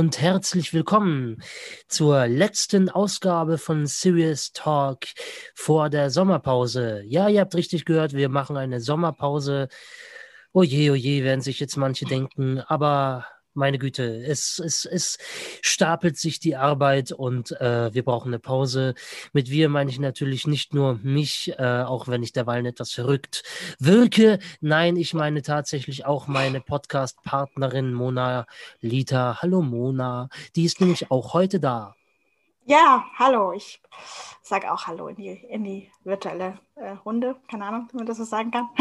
Und herzlich willkommen zur letzten Ausgabe von Serious Talk vor der Sommerpause. Ja, ihr habt richtig gehört, wir machen eine Sommerpause. Oje, oje, werden sich jetzt manche denken, aber meine Güte, es, es, es stapelt sich die Arbeit und äh, wir brauchen eine Pause. Mit wir meine ich natürlich nicht nur mich, äh, auch wenn ich derweil etwas verrückt wirke. Nein, ich meine tatsächlich auch meine Podcast-Partnerin Mona Lita. Hallo Mona, die ist nämlich auch heute da. Ja, hallo. Ich sage auch Hallo in die, in die virtuelle äh, Runde. Keine Ahnung, wie man das so sagen kann.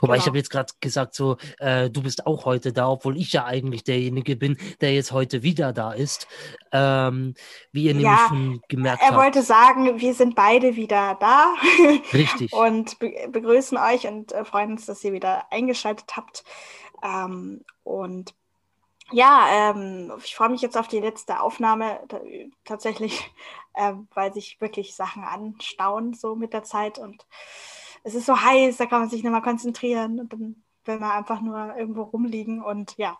Wobei genau. ich habe jetzt gerade gesagt, so, äh, du bist auch heute da, obwohl ich ja eigentlich derjenige bin, der jetzt heute wieder da ist. Ähm, wie ihr ja, nämlich schon gemerkt er habt. Er wollte sagen, wir sind beide wieder da. Richtig. und be begrüßen euch und äh, freuen uns, dass ihr wieder eingeschaltet habt. Ähm, und ja, ähm, ich freue mich jetzt auf die letzte Aufnahme tatsächlich, äh, weil sich wirklich Sachen anstauen so mit der Zeit und es ist so heiß, da kann man sich nicht mal konzentrieren und dann will man einfach nur irgendwo rumliegen und ja.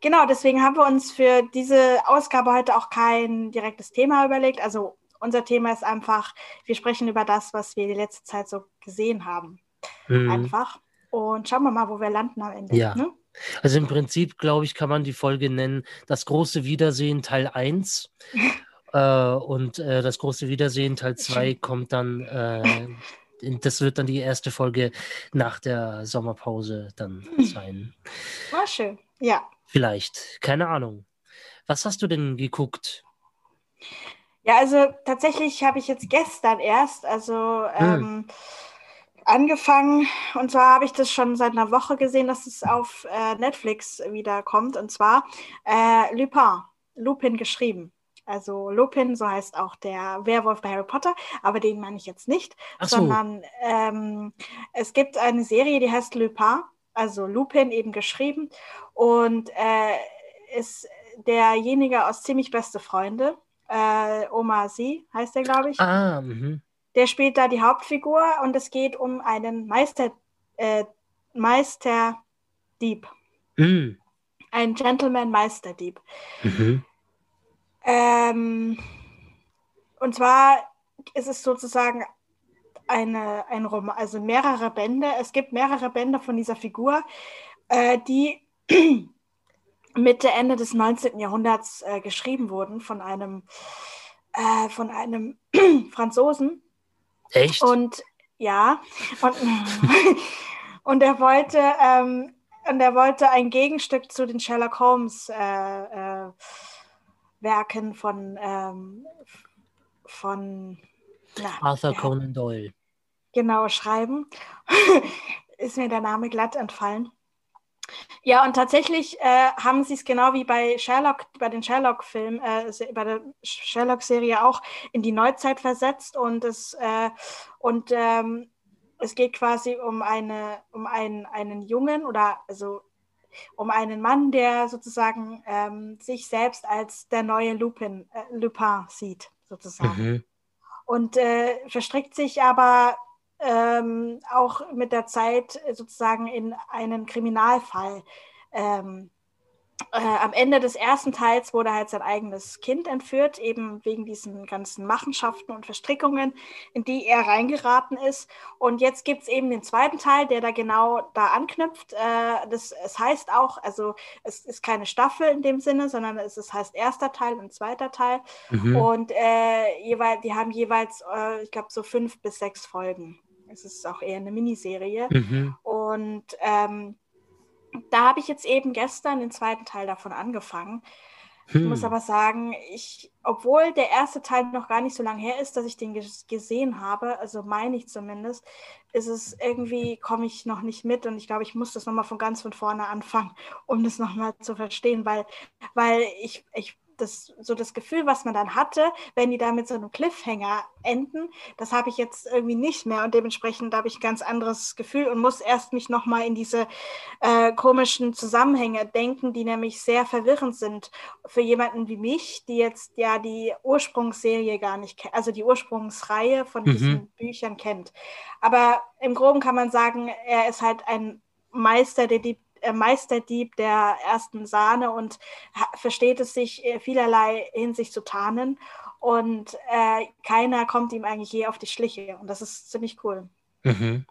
Genau, deswegen haben wir uns für diese Ausgabe heute auch kein direktes Thema überlegt. Also unser Thema ist einfach, wir sprechen über das, was wir die letzte Zeit so gesehen haben. Mhm. Einfach. Und schauen wir mal, wo wir landen am Ende. Ja. Ne? Also im Prinzip, glaube ich, kann man die Folge nennen Das große Wiedersehen Teil 1. äh, und äh, das große Wiedersehen Teil 2 kommt dann, äh, das wird dann die erste Folge nach der Sommerpause dann sein. War schön, ja. Vielleicht, keine Ahnung. Was hast du denn geguckt? Ja, also tatsächlich habe ich jetzt gestern erst, also hm. Angefangen. Und zwar habe ich das schon seit einer Woche gesehen, dass es auf äh, Netflix wieder kommt. Und zwar äh, Lupin, Lupin geschrieben. Also Lupin, so heißt auch der Werwolf bei Harry Potter, aber den meine ich jetzt nicht, so. sondern ähm, es gibt eine Serie, die heißt Lupin, also Lupin eben geschrieben und äh, ist derjenige aus ziemlich beste Freunde, äh, Oma Sie heißt er, glaube ich. Ah, mhm. Der spielt da die Hauptfigur und es geht um einen Meister, äh, Meisterdieb. Mm. Ein Gentleman-Meisterdieb. Mhm. Ähm, und zwar ist es sozusagen eine, ein Roman, also mehrere Bände. Es gibt mehrere Bände von dieser Figur, äh, die Mitte, Ende des 19. Jahrhunderts äh, geschrieben wurden von einem, äh, von einem Franzosen, Echt? Und ja, und, und er wollte, ähm, und er wollte ein Gegenstück zu den Sherlock Holmes äh, äh, Werken von, ähm, von na, Arthur ja, Conan Doyle. Genau, schreiben. Ist mir der Name glatt entfallen. Ja, und tatsächlich äh, haben sie es genau wie bei Sherlock, bei den Sherlock-Filmen, äh, bei der Sherlock-Serie auch in die Neuzeit versetzt und es äh, und ähm, es geht quasi um eine, um einen, einen Jungen oder also um einen Mann, der sozusagen ähm, sich selbst als der neue Lupin, äh, Lupin sieht, sozusagen. Mhm. Und äh, verstrickt sich aber ähm, auch mit der Zeit sozusagen in einen Kriminalfall. Ähm, äh, am Ende des ersten Teils wurde halt sein eigenes Kind entführt, eben wegen diesen ganzen Machenschaften und Verstrickungen, in die er reingeraten ist. Und jetzt gibt es eben den zweiten Teil, der da genau da anknüpft. Äh, das, es heißt auch, also es ist keine Staffel in dem Sinne, sondern es ist, heißt erster Teil und zweiter Teil. Mhm. Und äh, jeweils, die haben jeweils, äh, ich glaube, so fünf bis sechs Folgen. Es ist auch eher eine Miniserie. Mhm. Und ähm, da habe ich jetzt eben gestern den zweiten Teil davon angefangen. Hm. Ich muss hm. aber sagen, ich, obwohl der erste Teil noch gar nicht so lange her ist, dass ich den gesehen habe, also meine ich zumindest, ist es irgendwie, komme ich noch nicht mit und ich glaube, ich muss das nochmal von ganz von vorne anfangen, um das nochmal zu verstehen, weil, weil ich, ich das, so das Gefühl, was man dann hatte, wenn die da mit so einem Cliffhanger enden, das habe ich jetzt irgendwie nicht mehr und dementsprechend habe ich ein ganz anderes Gefühl und muss erst mich nochmal in diese äh, komischen Zusammenhänge denken, die nämlich sehr verwirrend sind für jemanden wie mich, die jetzt ja die Ursprungsserie gar nicht kennt, also die Ursprungsreihe von mhm. diesen Büchern kennt. Aber im Groben kann man sagen, er ist halt ein Meister, der äh, Meisterdieb der ersten Sahne und versteht es sich äh, vielerlei Hinsicht zu tarnen. Und äh, keiner kommt ihm eigentlich je auf die Schliche. Und das ist ziemlich cool. Mhm.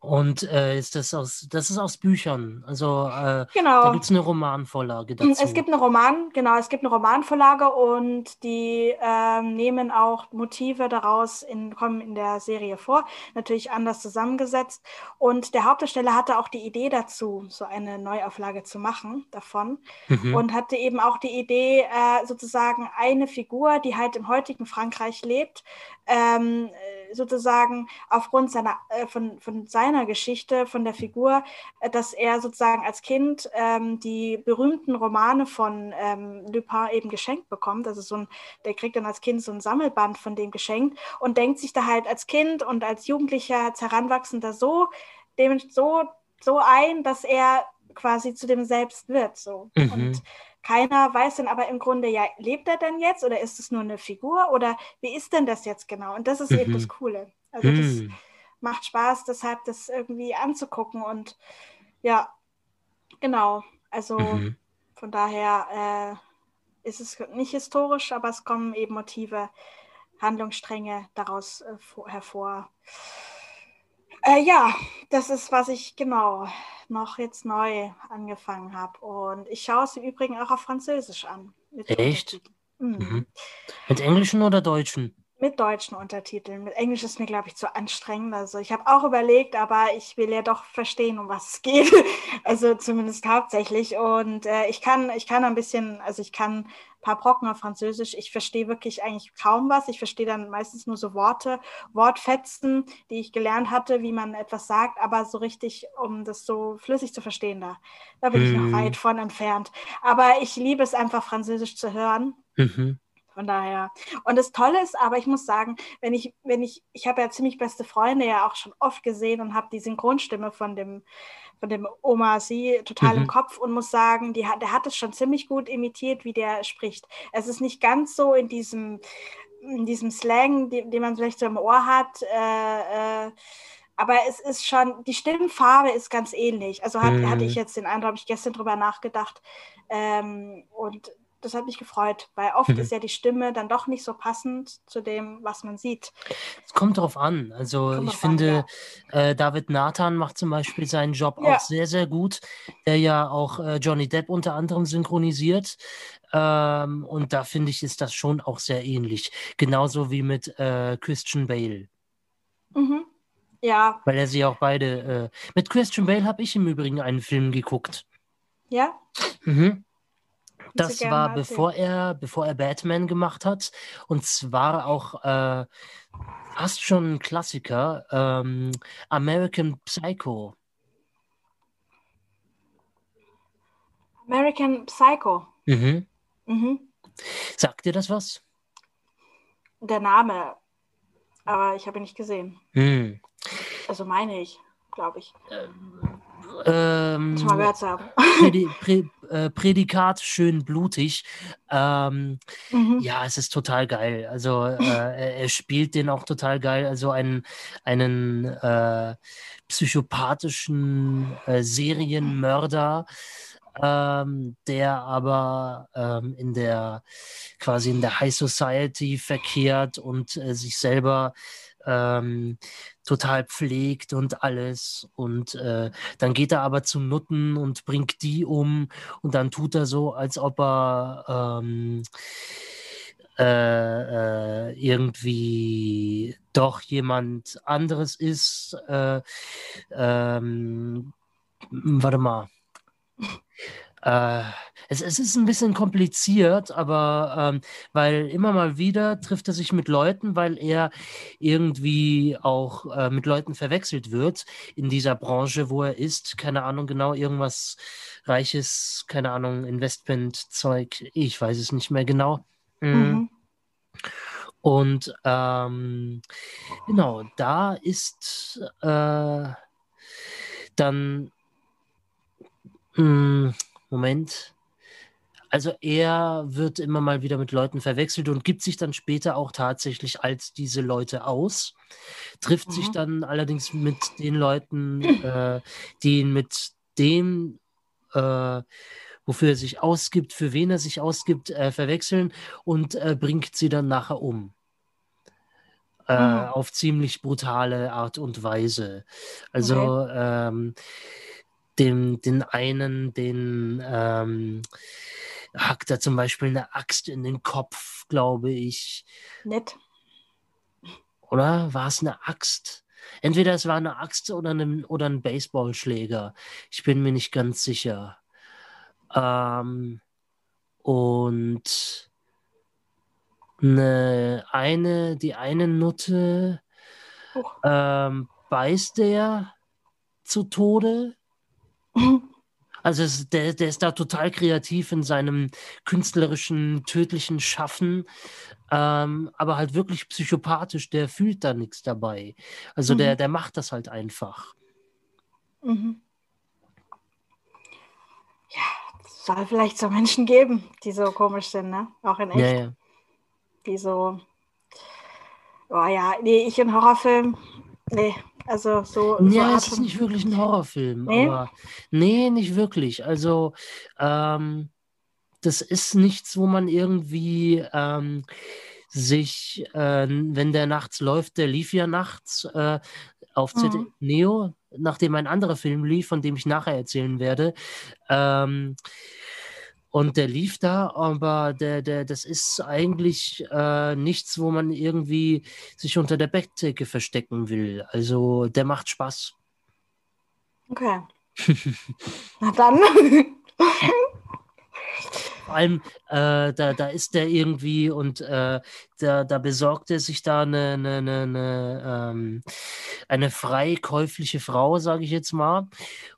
Und äh, ist das aus, das ist aus Büchern. Also äh, genau. da gibt es eine Romanvorlage dazu. Es gibt eine Roman, genau, es gibt eine Romanvorlage und die äh, nehmen auch Motive daraus in, kommen in der Serie vor, natürlich anders zusammengesetzt. Und der Hauptdarsteller hatte auch die Idee dazu, so eine Neuauflage zu machen davon. Mhm. Und hatte eben auch die Idee, äh, sozusagen eine Figur, die halt im heutigen Frankreich lebt, ähm, sozusagen aufgrund seiner, äh, von, von seiner Geschichte, von der Figur, äh, dass er sozusagen als Kind ähm, die berühmten Romane von ähm, Lupin eben geschenkt bekommt. Also so ein, der kriegt dann als Kind so ein Sammelband von dem geschenkt und denkt sich da halt als Kind und als Jugendlicher, als Heranwachsender so, dem so, so ein, dass er quasi zu dem Selbst wird. So. Mhm. Und keiner weiß dann aber im Grunde, ja, lebt er denn jetzt oder ist es nur eine Figur oder wie ist denn das jetzt genau? Und das ist mhm. eben das mhm. Coole. Also das mhm. macht Spaß, deshalb das irgendwie anzugucken und ja, genau. Also mhm. von daher äh, ist es nicht historisch, aber es kommen eben Motive, Handlungsstränge daraus äh, hervor. Äh, ja, das ist, was ich genau noch jetzt neu angefangen habe. Und ich schaue es im Übrigen auch auf Französisch an. Echt? Mhm. Mhm. Mit englischen oder deutschen? Mit deutschen Untertiteln. Mit Englisch ist mir, glaube ich, zu anstrengend. Also ich habe auch überlegt, aber ich will ja doch verstehen, um was es geht. Also zumindest hauptsächlich. Und äh, ich kann, ich kann ein bisschen, also ich kann ein paar Brocken auf Französisch. Ich verstehe wirklich eigentlich kaum was. Ich verstehe dann meistens nur so Worte, Wortfetzen, die ich gelernt hatte, wie man etwas sagt, aber so richtig, um das so flüssig zu verstehen, da, da bin hm. ich noch mhm. weit von entfernt. Aber ich liebe es einfach, Französisch zu hören. Mhm. Von daher. Und das Tolle ist aber, ich muss sagen, wenn ich, wenn ich, ich habe ja ziemlich beste Freunde ja auch schon oft gesehen und habe die Synchronstimme von dem, von dem Oma Sie total mhm. im Kopf und muss sagen, die hat, der hat es schon ziemlich gut imitiert, wie der spricht. Es ist nicht ganz so in diesem, in diesem Slang, den, den man vielleicht so im Ohr hat. Äh, äh, aber es ist schon, die Stimmenfarbe ist ganz ähnlich. Also hat, mhm. hatte ich jetzt den Eindruck, habe ich gestern drüber nachgedacht. Ähm, und das hat mich gefreut, weil oft mhm. ist ja die Stimme dann doch nicht so passend zu dem, was man sieht. Es kommt darauf an. Also kommt ich finde, an, ja. äh, David Nathan macht zum Beispiel seinen Job ja. auch sehr, sehr gut, der ja auch äh, Johnny Depp unter anderem synchronisiert. Ähm, und da finde ich, ist das schon auch sehr ähnlich. Genauso wie mit äh, Christian Bale. Mhm. Ja. Weil er sie auch beide. Äh, mit Christian Bale habe ich im Übrigen einen Film geguckt. Ja? Mhm. Das war bevor er, bevor er Batman gemacht hat. Und zwar auch äh, fast schon ein Klassiker. Ähm, American Psycho. American Psycho. Mhm. Mhm. Sagt dir das was? Der Name. Aber ich habe ihn nicht gesehen. Mhm. Also meine ich, glaube ich. Ähm, ähm. Prädi Prä äh, Prädikat schön blutig. Ähm, mhm. Ja, es ist total geil. Also äh, er spielt den auch total geil. Also einen, einen äh, psychopathischen äh, Serienmörder. Ähm, der aber ähm, in der quasi in der High Society verkehrt und äh, sich selber ähm, total pflegt und alles. Und äh, dann geht er aber zum Nutten und bringt die um und dann tut er so, als ob er ähm, äh, äh, irgendwie doch jemand anderes ist. Äh, ähm, warte mal. Äh, es, es, ist ein bisschen kompliziert, aber ähm, weil immer mal wieder trifft er sich mit Leuten, weil er irgendwie auch äh, mit Leuten verwechselt wird in dieser Branche, wo er ist. Keine Ahnung genau, irgendwas Reiches, keine Ahnung, Investmentzeug, ich weiß es nicht mehr genau. Mhm. Mhm. Und ähm, genau, da ist äh, dann mh, hm, Moment. Also er wird immer mal wieder mit Leuten verwechselt und gibt sich dann später auch tatsächlich als diese Leute aus, trifft mhm. sich dann allerdings mit den Leuten, äh, die ihn mit dem äh, wofür er sich ausgibt, für wen er sich ausgibt, äh, verwechseln und äh, bringt sie dann nachher um. Äh, mhm. Auf ziemlich brutale Art und Weise. Also okay. ähm, dem, den einen, den ähm, hackt er zum Beispiel eine Axt in den Kopf, glaube ich. Nett. Oder war es eine Axt? Entweder es war eine Axt oder, eine, oder ein Baseballschläger. Ich bin mir nicht ganz sicher. Ähm, und eine, eine, die eine Nutte ähm, beißt der zu Tode. Also es, der, der ist da total kreativ in seinem künstlerischen, tödlichen Schaffen, ähm, aber halt wirklich psychopathisch, der fühlt da nichts dabei. Also mhm. der, der macht das halt einfach. Mhm. Ja, es soll vielleicht so Menschen geben, die so komisch sind, ne? Auch in echt. Ja, ja. Die so, oh ja, nee, ich in Horrorfilmen, nee, also so. Ja, so es ist nicht wirklich ein Horrorfilm. Nee? Aber, nee, nicht wirklich. Also, ähm, das ist nichts, wo man irgendwie ähm, sich, äh, wenn der nachts läuft, der lief ja nachts äh, auf mhm. ZDF Neo, nachdem ein anderer Film lief, von dem ich nachher erzählen werde. Ähm, und der lief da, aber der, der, das ist eigentlich äh, nichts, wo man irgendwie sich unter der Bettdecke verstecken will. Also der macht Spaß. Okay. Na dann. Vor allem, äh, da, da ist der irgendwie und äh, da, da besorgt er sich da eine, eine, eine, eine, ähm, eine frei käufliche Frau, sage ich jetzt mal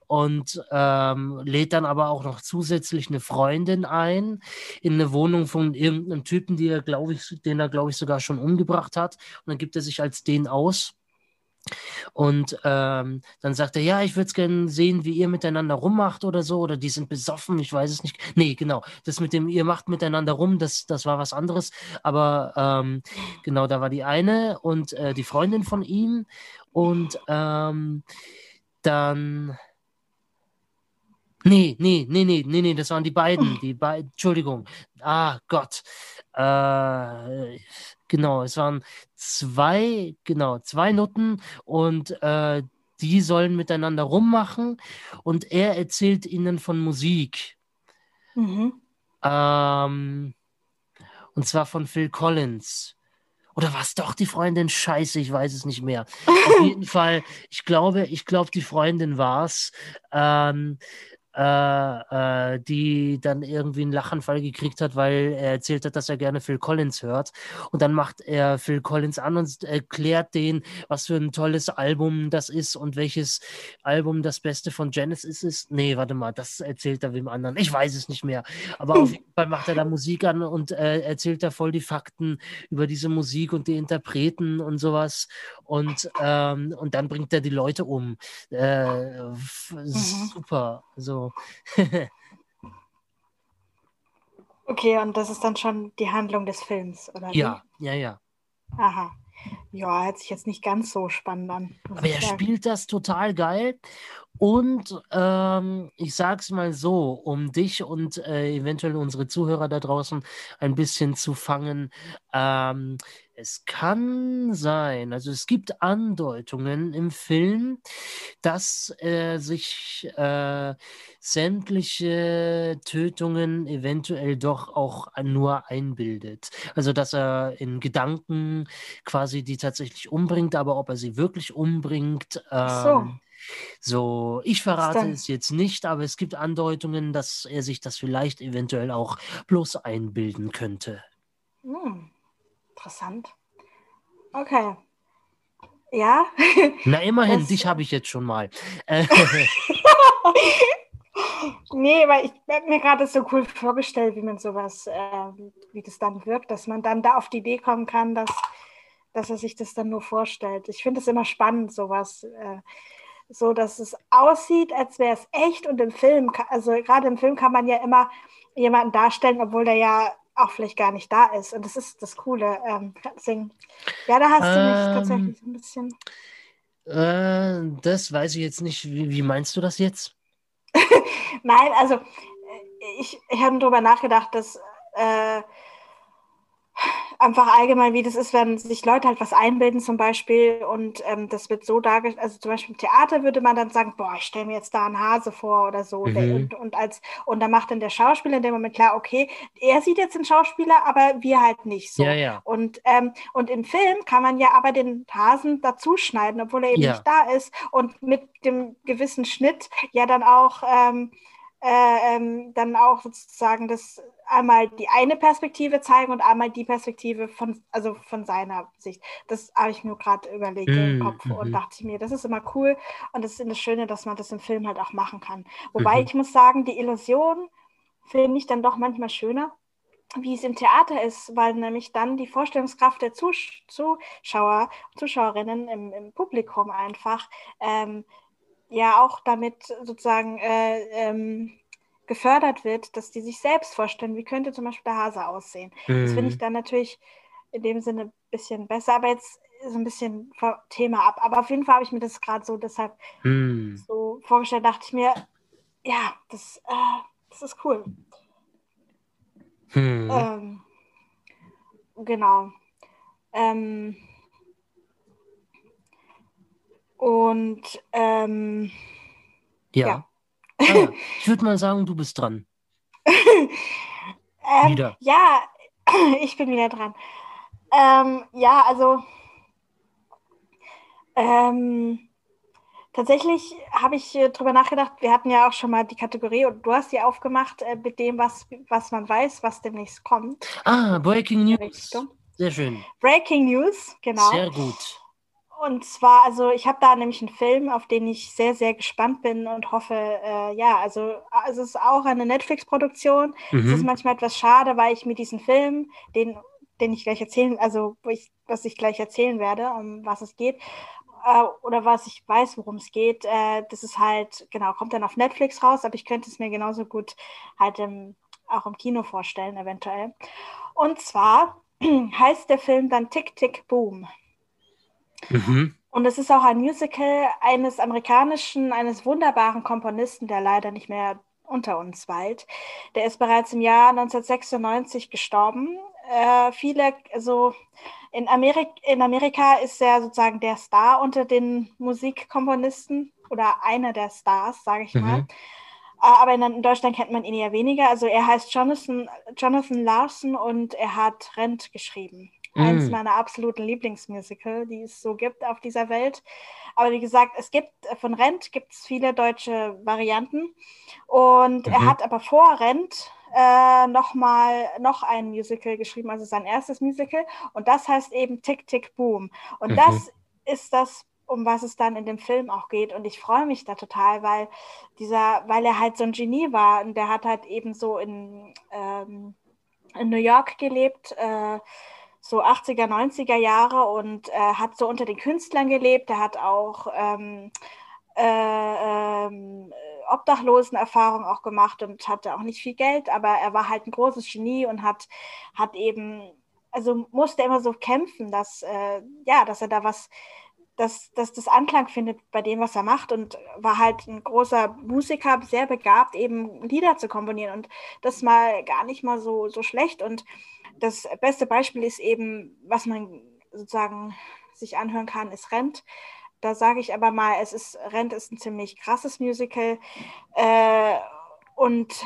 und ähm, lädt dann aber auch noch zusätzlich eine Freundin ein in eine Wohnung von irgendeinem Typen, die er, ich, den er, glaube ich, sogar schon umgebracht hat. Und dann gibt er sich als den aus. Und ähm, dann sagt er, ja, ich würde es gerne sehen, wie ihr miteinander rummacht oder so, oder die sind besoffen, ich weiß es nicht. Nee, genau, das mit dem, ihr macht miteinander rum, das, das war was anderes. Aber ähm, genau, da war die eine und äh, die Freundin von ihm. Und ähm, dann Nee, nee, nee, nee, nee, nee, das waren die beiden. Die beiden, Entschuldigung. Ah, Gott. Äh, genau, es waren zwei, genau, zwei Nutten und äh, die sollen miteinander rummachen und er erzählt ihnen von Musik. Mhm. Ähm, und zwar von Phil Collins. Oder war es doch die Freundin? Scheiße, ich weiß es nicht mehr. Auf jeden Fall, ich glaube, ich glaube, die Freundin war es. Ähm, äh, äh, die dann irgendwie einen Lachanfall gekriegt hat, weil er erzählt hat, dass er gerne Phil Collins hört. Und dann macht er Phil Collins an und erklärt den, was für ein tolles Album das ist und welches Album das Beste von Genesis ist. Nee, warte mal, das erzählt er wem anderen. Ich weiß es nicht mehr. Aber auf jeden Fall macht er da Musik an und äh, erzählt da voll die Fakten über diese Musik und die Interpreten und sowas. Und, ähm, und dann bringt er die Leute um. Äh, mhm. Super. So okay, und das ist dann schon die Handlung des Films, oder? Ja, wie? ja, ja. Aha. Ja, hört sich jetzt nicht ganz so spannend an. Aber er sagen. spielt das total geil. Und ähm, ich sag's mal so, um dich und äh, eventuell unsere Zuhörer da draußen ein bisschen zu fangen. Ähm, es kann sein, also es gibt Andeutungen im Film, dass er sich äh, sämtliche Tötungen eventuell doch auch nur einbildet. Also dass er in Gedanken quasi die tatsächlich umbringt, aber ob er sie wirklich umbringt. Ähm, so. So, ich verrate es jetzt nicht, aber es gibt Andeutungen, dass er sich das vielleicht eventuell auch bloß einbilden könnte. Hm. Interessant. Okay. Ja. Na, immerhin, das... dich habe ich jetzt schon mal. nee, weil ich habe mir gerade so cool vorgestellt, wie man sowas, äh, wie das dann wirkt, dass man dann da auf die Idee kommen kann, dass, dass er sich das dann nur vorstellt. Ich finde es immer spannend, sowas. Äh, so, dass es aussieht, als wäre es echt und im Film, also gerade im Film kann man ja immer jemanden darstellen, obwohl der ja auch vielleicht gar nicht da ist. Und das ist das Coole. Ähm, deswegen, ja, da hast du mich ähm, tatsächlich ein bisschen. Äh, das weiß ich jetzt nicht. Wie, wie, meinst du das jetzt? Nein, also ich, ich habe darüber nachgedacht, dass äh, einfach allgemein, wie das ist, wenn sich Leute halt was einbilden zum Beispiel und ähm, das wird so dargestellt, also zum Beispiel im Theater würde man dann sagen, boah, ich stelle mir jetzt da einen Hase vor oder so mhm. der, und, und, als, und dann macht dann der Schauspieler in dem Moment klar, okay, er sieht jetzt den Schauspieler, aber wir halt nicht so. Ja, ja. Und, ähm, und im Film kann man ja aber den Hasen dazu schneiden, obwohl er eben ja. nicht da ist und mit dem gewissen Schnitt ja dann auch ähm, äh, ähm, dann auch sozusagen das einmal die eine Perspektive zeigen und einmal die Perspektive von, also von seiner Sicht. Das habe ich mir gerade überlegt im Kopf mm -hmm. und mhm. dachte mir, das ist immer cool und das ist das Schöne, dass man das im Film halt auch machen kann. Wobei -hmm. ich muss sagen, die Illusion finde ich dann doch manchmal schöner, wie es im Theater ist, weil nämlich dann die Vorstellungskraft der Zus Zuschauer, Zuschauerinnen im, im Publikum einfach ähm, ja auch damit sozusagen äh, ähm, gefördert wird, dass die sich selbst vorstellen, wie könnte zum Beispiel der Hase aussehen. Mhm. Das finde ich dann natürlich in dem Sinne ein bisschen besser, aber jetzt so ein bisschen Thema ab. Aber auf jeden Fall habe ich mir das gerade so deshalb mhm. so vorgestellt, dachte ich mir, ja, das, äh, das ist cool. Mhm. Ähm, genau. Ähm, und ähm, ja. ja. Ah, ich würde mal sagen, du bist dran. ähm, wieder. Ja, ich bin wieder dran. Ähm, ja, also ähm, tatsächlich habe ich äh, darüber nachgedacht, wir hatten ja auch schon mal die Kategorie und du hast die aufgemacht äh, mit dem, was, was man weiß, was demnächst kommt. Ah, Breaking News. Sehr schön. Breaking News, genau. Sehr gut. Und zwar, also ich habe da nämlich einen Film, auf den ich sehr, sehr gespannt bin und hoffe, äh, ja, also, also es ist auch eine Netflix-Produktion. Mhm. Es ist manchmal etwas schade, weil ich mir diesen Film, den, den ich gleich erzählen, also ich, was ich gleich erzählen werde, um was es geht, äh, oder was ich weiß, worum es geht, äh, das ist halt, genau, kommt dann auf Netflix raus, aber ich könnte es mir genauso gut halt im, auch im Kino vorstellen, eventuell. Und zwar heißt der Film dann Tick, Tick, Boom. Mhm. Und es ist auch ein Musical eines amerikanischen, eines wunderbaren Komponisten, der leider nicht mehr unter uns weilt. Der ist bereits im Jahr 1996 gestorben. Äh, viele, also in, Amerik in Amerika ist er sozusagen der Star unter den Musikkomponisten oder einer der Stars, sage ich mhm. mal. Äh, aber in, in, Deutschland kennt man ihn eher weniger. Also er heißt Jonathan, Jonathan Larson und er hat Rent geschrieben. Mm. Eins meiner absoluten Lieblingsmusical, die es so gibt auf dieser Welt. Aber wie gesagt, es gibt äh, von Rent gibt es viele deutsche Varianten. Und mhm. er hat aber vor Rent äh, noch mal noch ein Musical geschrieben, also sein erstes Musical. Und das heißt eben Tick Tick Boom. Und mhm. das ist das um was es dann in dem Film auch geht. Und ich freue mich da total, weil dieser, weil er halt so ein Genie war und der hat halt eben so in, ähm, in New York gelebt, äh, so 80er, 90er Jahre und äh, hat so unter den Künstlern gelebt. Er hat auch ähm, äh, ähm, Obdachlosenerfahrung auch gemacht und hatte auch nicht viel Geld, aber er war halt ein großes Genie und hat, hat eben, also musste immer so kämpfen, dass, äh, ja, dass er da was, dass, dass das Anklang findet bei dem, was er macht und war halt ein großer Musiker, sehr begabt, eben Lieder zu komponieren und das mal gar nicht mal so, so schlecht und das beste Beispiel ist eben, was man sozusagen sich anhören kann, ist Rent. Da sage ich aber mal, es ist Rent ist ein ziemlich krasses Musical äh, und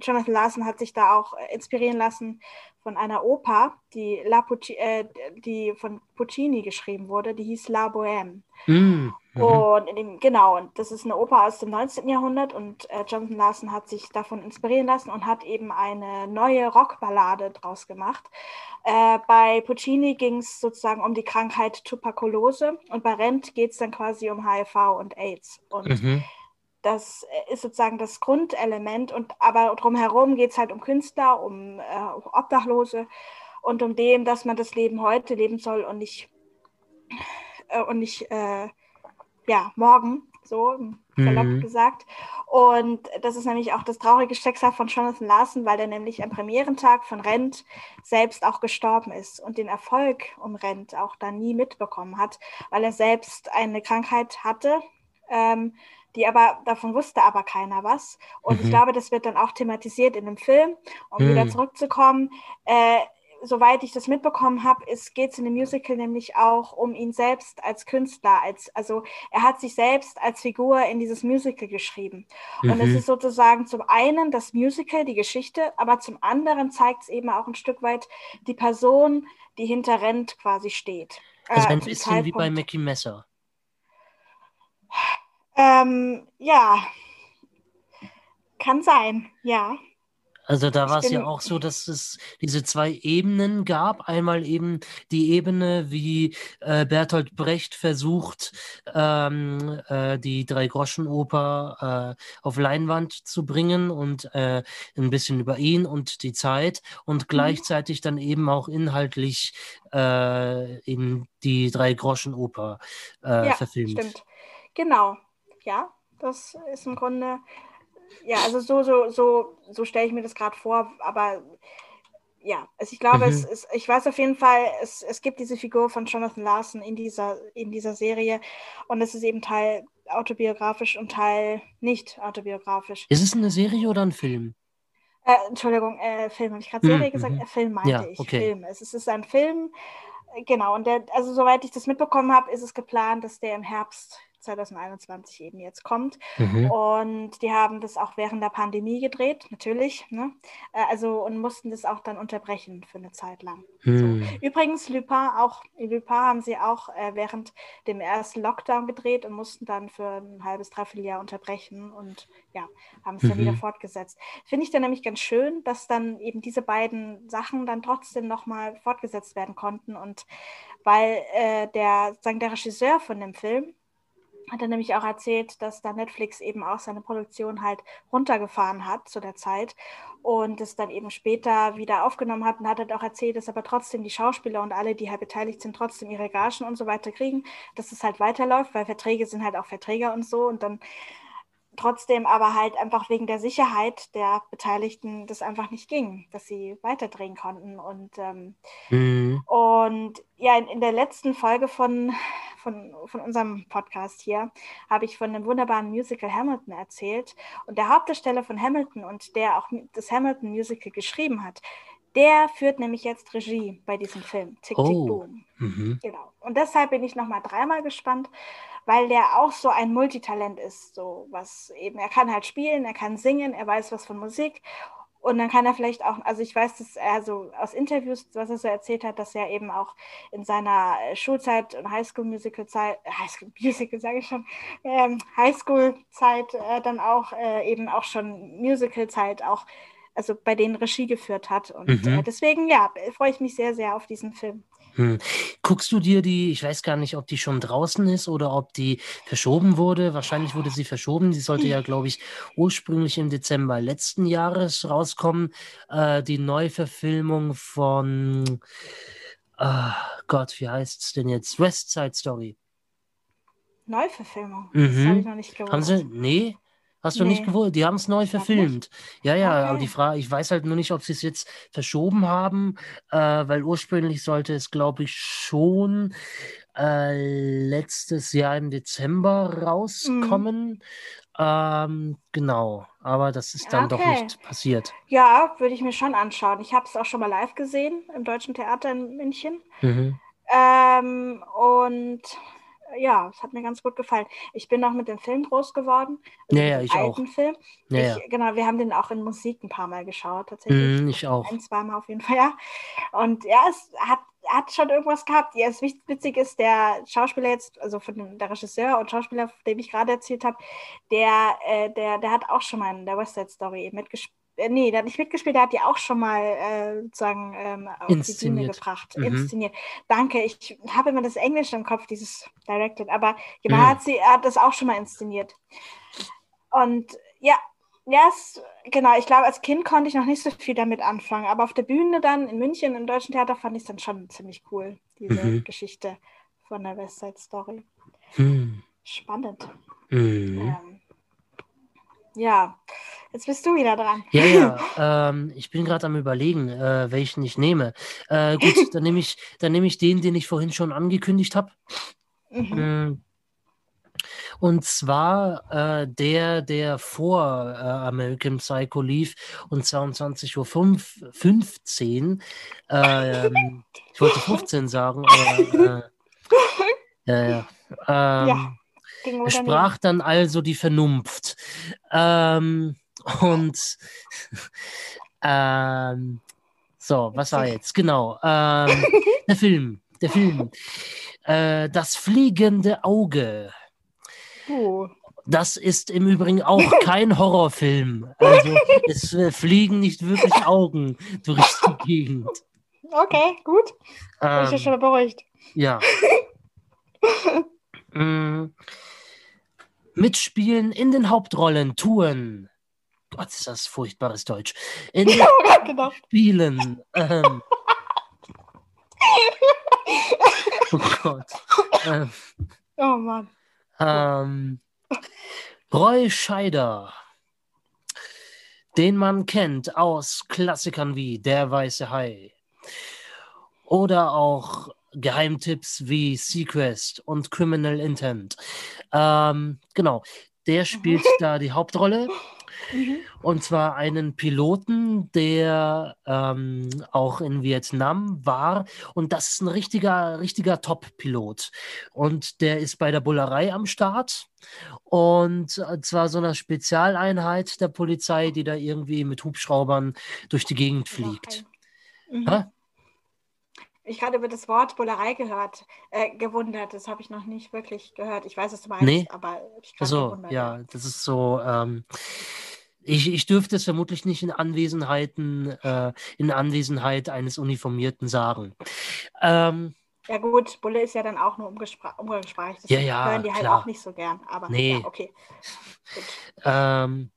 Jonathan Larson hat sich da auch inspirieren lassen von einer Oper, die, La Pucci, äh, die von Puccini geschrieben wurde, die hieß La Bohème. Mm, und dem, genau, und das ist eine Oper aus dem 19. Jahrhundert und äh, Jonathan Larson hat sich davon inspirieren lassen und hat eben eine neue Rockballade draus gemacht. Äh, bei Puccini ging es sozusagen um die Krankheit Tuberkulose und bei Rent geht es dann quasi um HIV und AIDS. Und mhm das ist sozusagen das Grundelement. Und aber drumherum geht es halt um Künstler, um äh, Obdachlose und um dem, dass man das Leben heute leben soll und nicht äh, und nicht äh, ja morgen, so salopp mhm. gesagt. Und das ist nämlich auch das traurige Schicksal von Jonathan Larson, weil er nämlich am Premierentag von Rent selbst auch gestorben ist und den Erfolg um Rent auch dann nie mitbekommen hat, weil er selbst eine Krankheit hatte. Ähm, die aber, davon wusste aber keiner was. Und mhm. ich glaube, das wird dann auch thematisiert in dem Film, um mhm. wieder zurückzukommen. Äh, soweit ich das mitbekommen habe, geht es in dem Musical nämlich auch um ihn selbst als Künstler. Als, also er hat sich selbst als Figur in dieses Musical geschrieben. Mhm. Und es mhm. ist sozusagen zum einen das Musical, die Geschichte, aber zum anderen zeigt es eben auch ein Stück weit die Person, die hinter Rent quasi steht. Also ein bisschen wie bei Mickey Messer. Ähm, ja, kann sein, ja. Also da war es ja auch so, dass es diese zwei Ebenen gab. Einmal eben die Ebene, wie äh, Bertolt Brecht versucht, ähm, äh, die Drei-Groschen-Oper äh, auf Leinwand zu bringen und äh, ein bisschen über ihn und die Zeit und mhm. gleichzeitig dann eben auch inhaltlich äh, in die Drei-Groschen-Oper äh, ja, verfilmt. Stimmt. Genau, ja, das ist im Grunde ja, also so, so, so, so stelle ich mir das gerade vor, aber ja, also ich glaube, mhm. es ist, ich weiß auf jeden Fall, es, es gibt diese Figur von Jonathan Larson in dieser, in dieser Serie und es ist eben Teil autobiografisch und Teil nicht autobiografisch. Ist es eine Serie oder ein Film? Äh, Entschuldigung, äh, Film, habe ich gerade Serie mhm. gesagt? Äh, Film meinte ja, ich. Okay. Film. Es, es ist ein Film, genau, und der, also soweit ich das mitbekommen habe, ist es geplant, dass der im Herbst 2021 eben jetzt kommt. Mhm. Und die haben das auch während der Pandemie gedreht, natürlich. Ne? Äh, also und mussten das auch dann unterbrechen für eine Zeit lang. Mhm. So. Übrigens, Lupin, auch Lupin haben sie auch äh, während dem ersten Lockdown gedreht und mussten dann für ein halbes, dreiviertel Jahr unterbrechen und ja, haben es mhm. dann wieder fortgesetzt. Finde ich dann nämlich ganz schön, dass dann eben diese beiden Sachen dann trotzdem nochmal fortgesetzt werden konnten und weil äh, der, sagen, der Regisseur von dem Film, hat er nämlich auch erzählt, dass da Netflix eben auch seine Produktion halt runtergefahren hat zu der Zeit und es dann eben später wieder aufgenommen hat und hat halt auch erzählt, dass aber trotzdem die Schauspieler und alle, die halt beteiligt sind, trotzdem ihre Gagen und so weiter kriegen, dass es halt weiterläuft, weil Verträge sind halt auch Verträge und so und dann trotzdem aber halt einfach wegen der Sicherheit der Beteiligten das einfach nicht ging, dass sie weiterdrehen konnten. Und, ähm, mhm. und ja, in, in, der letzten Folge von, von, von unserem Podcast hier habe ich von dem wunderbaren Musical Hamilton erzählt. Und der Hauptdarsteller von Hamilton und der auch das Hamilton Musical geschrieben hat, der führt nämlich jetzt Regie bei diesem Film, Tick, Tick, oh. Boom. Mhm. Genau. Und deshalb bin ich nochmal dreimal gespannt, weil der auch so ein Multitalent ist. So was eben, er kann halt spielen, er kann singen, er weiß was von Musik. Und dann kann er vielleicht auch, also ich weiß, dass er so aus Interviews, was er so erzählt hat, dass er eben auch in seiner Schulzeit und Highschool-Musical-Zeit, äh, Highschool-Musical sage ich schon, ähm, Highschool-Zeit äh, dann auch äh, eben auch schon Musical-Zeit auch, also bei denen Regie geführt hat. Und mhm. äh, deswegen, ja, freue ich mich sehr, sehr auf diesen Film. Hm. Guckst du dir die, ich weiß gar nicht, ob die schon draußen ist oder ob die verschoben wurde. Wahrscheinlich wurde sie verschoben. Die sollte ja, glaube ich, ursprünglich im Dezember letzten Jahres rauskommen. Äh, die Neuverfilmung von, äh, Gott, wie heißt es denn jetzt? West Side Story. Neuverfilmung? Mhm. Das habe ich noch nicht gewusst. Haben sie? Nee? Hast du nee. nicht gewusst? Die haben es neu verfilmt. Ja, ja, okay. aber die Frage, ich weiß halt nur nicht, ob sie es jetzt verschoben haben, äh, weil ursprünglich sollte es, glaube ich, schon äh, letztes Jahr im Dezember rauskommen. Mhm. Ähm, genau, aber das ist dann okay. doch nicht passiert. Ja, würde ich mir schon anschauen. Ich habe es auch schon mal live gesehen im Deutschen Theater in München. Mhm. Ähm, und ja, es hat mir ganz gut gefallen. Ich bin auch mit dem Film groß geworden. Also ja, ja, ich alten auch. Film. Ja, ich. Genau, wir haben den auch in Musik ein paar Mal geschaut, tatsächlich. Mm, ich auch. Ein, zweimal auf jeden Fall, ja. Und ja, es hat, hat schon irgendwas gehabt. Ja, es witzig ist, der Schauspieler jetzt, also von dem, der Regisseur und Schauspieler, von dem ich gerade erzählt habe, der, äh, der, der hat auch schon mal in der West Side Story mitgespielt nee, der hat nicht mitgespielt, der hat die auch schon mal äh, sozusagen ähm, auf inszeniert. die Bühne gebracht, mhm. inszeniert. Danke, ich habe immer das Englische im Kopf, dieses Directed, aber genau, mhm. hat sie, hat das auch schon mal inszeniert. Und ja, yes, genau, ich glaube, als Kind konnte ich noch nicht so viel damit anfangen, aber auf der Bühne dann in München im Deutschen Theater fand ich es dann schon ziemlich cool, diese mhm. Geschichte von der West Side Story. Mhm. Spannend. Mhm. Ähm, ja, jetzt bist du wieder dran. Ja, ja. Ähm, ich bin gerade am überlegen, äh, welchen ich nehme. Äh, gut, dann nehme ich, dann nehme ich den, den ich vorhin schon angekündigt habe. Mhm. Ähm, Und zwar äh, der, der vor äh, American Psycho lief und 22.15 Uhr. Äh, ähm, ich wollte 15 sagen, aber äh, ja, ja. Ähm, ja er sprach dann also die Vernunft. Ähm, und ähm, so, was war jetzt? Genau. Ähm, der Film. Der Film. Äh, das fliegende Auge. Oh. Das ist im Übrigen auch kein Horrorfilm. Also es äh, fliegen nicht wirklich Augen durch die Gegend. Okay, gut. Ähm, Bin ich ja schon beruhigt. Ja. mm, mitspielen in den Hauptrollen tun. Gott, ist das furchtbares Deutsch. In den genau. Spielen. Ähm, oh Gott. Ähm, oh Mann. Ähm, Roy Scheider, den man kennt aus Klassikern wie Der Weiße Hai oder auch Geheimtipps wie Sequest und Criminal Intent. Ähm, genau, der spielt mhm. da die Hauptrolle. Mhm. Und zwar einen Piloten, der ähm, auch in Vietnam war. Und das ist ein richtiger, richtiger Top-Pilot. Und der ist bei der Bullerei am Start. Und zwar so einer Spezialeinheit der Polizei, die da irgendwie mit Hubschraubern durch die Gegend fliegt. Mhm. Ich hatte über das Wort Bullerei gehört, äh, gewundert. Das habe ich noch nicht wirklich gehört. Ich weiß, was du meinst, nee. aber ich kann so, gewundert, ja, das ist so. Ähm, ich, ich dürfte es vermutlich nicht in Anwesenheiten, äh, in Anwesenheit eines Uniformierten sagen. Ähm, ja gut, Bulle ist ja dann auch nur umgangssprachlich. Das ja, ja, hören die halt auch nicht so gern. Aber nee. ja, okay. Ähm,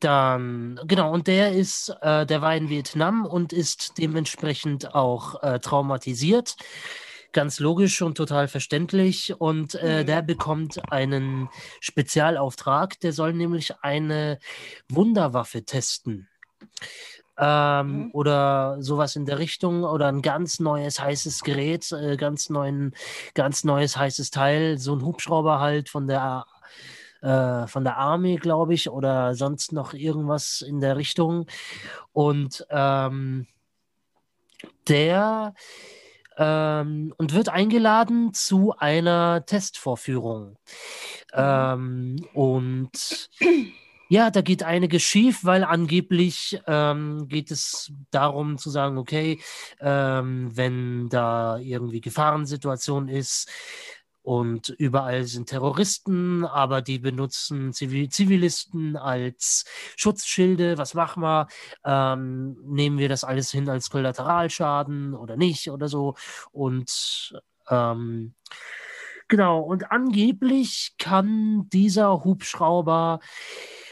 dann, genau, und der ist, äh, der war in Vietnam und ist dementsprechend auch äh, traumatisiert. Ganz logisch und total verständlich. Und äh, mhm. der bekommt einen Spezialauftrag, der soll nämlich eine Wunderwaffe testen. Ähm, mhm. Oder sowas in der Richtung oder ein ganz neues heißes Gerät, äh, ganz neuen, ganz neues heißes Teil, so ein Hubschrauber halt von der äh, von der Armee, glaube ich, oder sonst noch irgendwas in der Richtung. Und ähm, der ähm, und wird eingeladen zu einer Testvorführung. Mhm. Ähm, und ja, da geht einiges schief, weil angeblich ähm, geht es darum zu sagen, okay, ähm, wenn da irgendwie Gefahrensituation ist, und überall sind Terroristen, aber die benutzen Zivil Zivilisten als Schutzschilde. Was machen wir? Ähm, nehmen wir das alles hin als Kollateralschaden oder nicht oder so? Und ähm, genau, und angeblich kann dieser Hubschrauber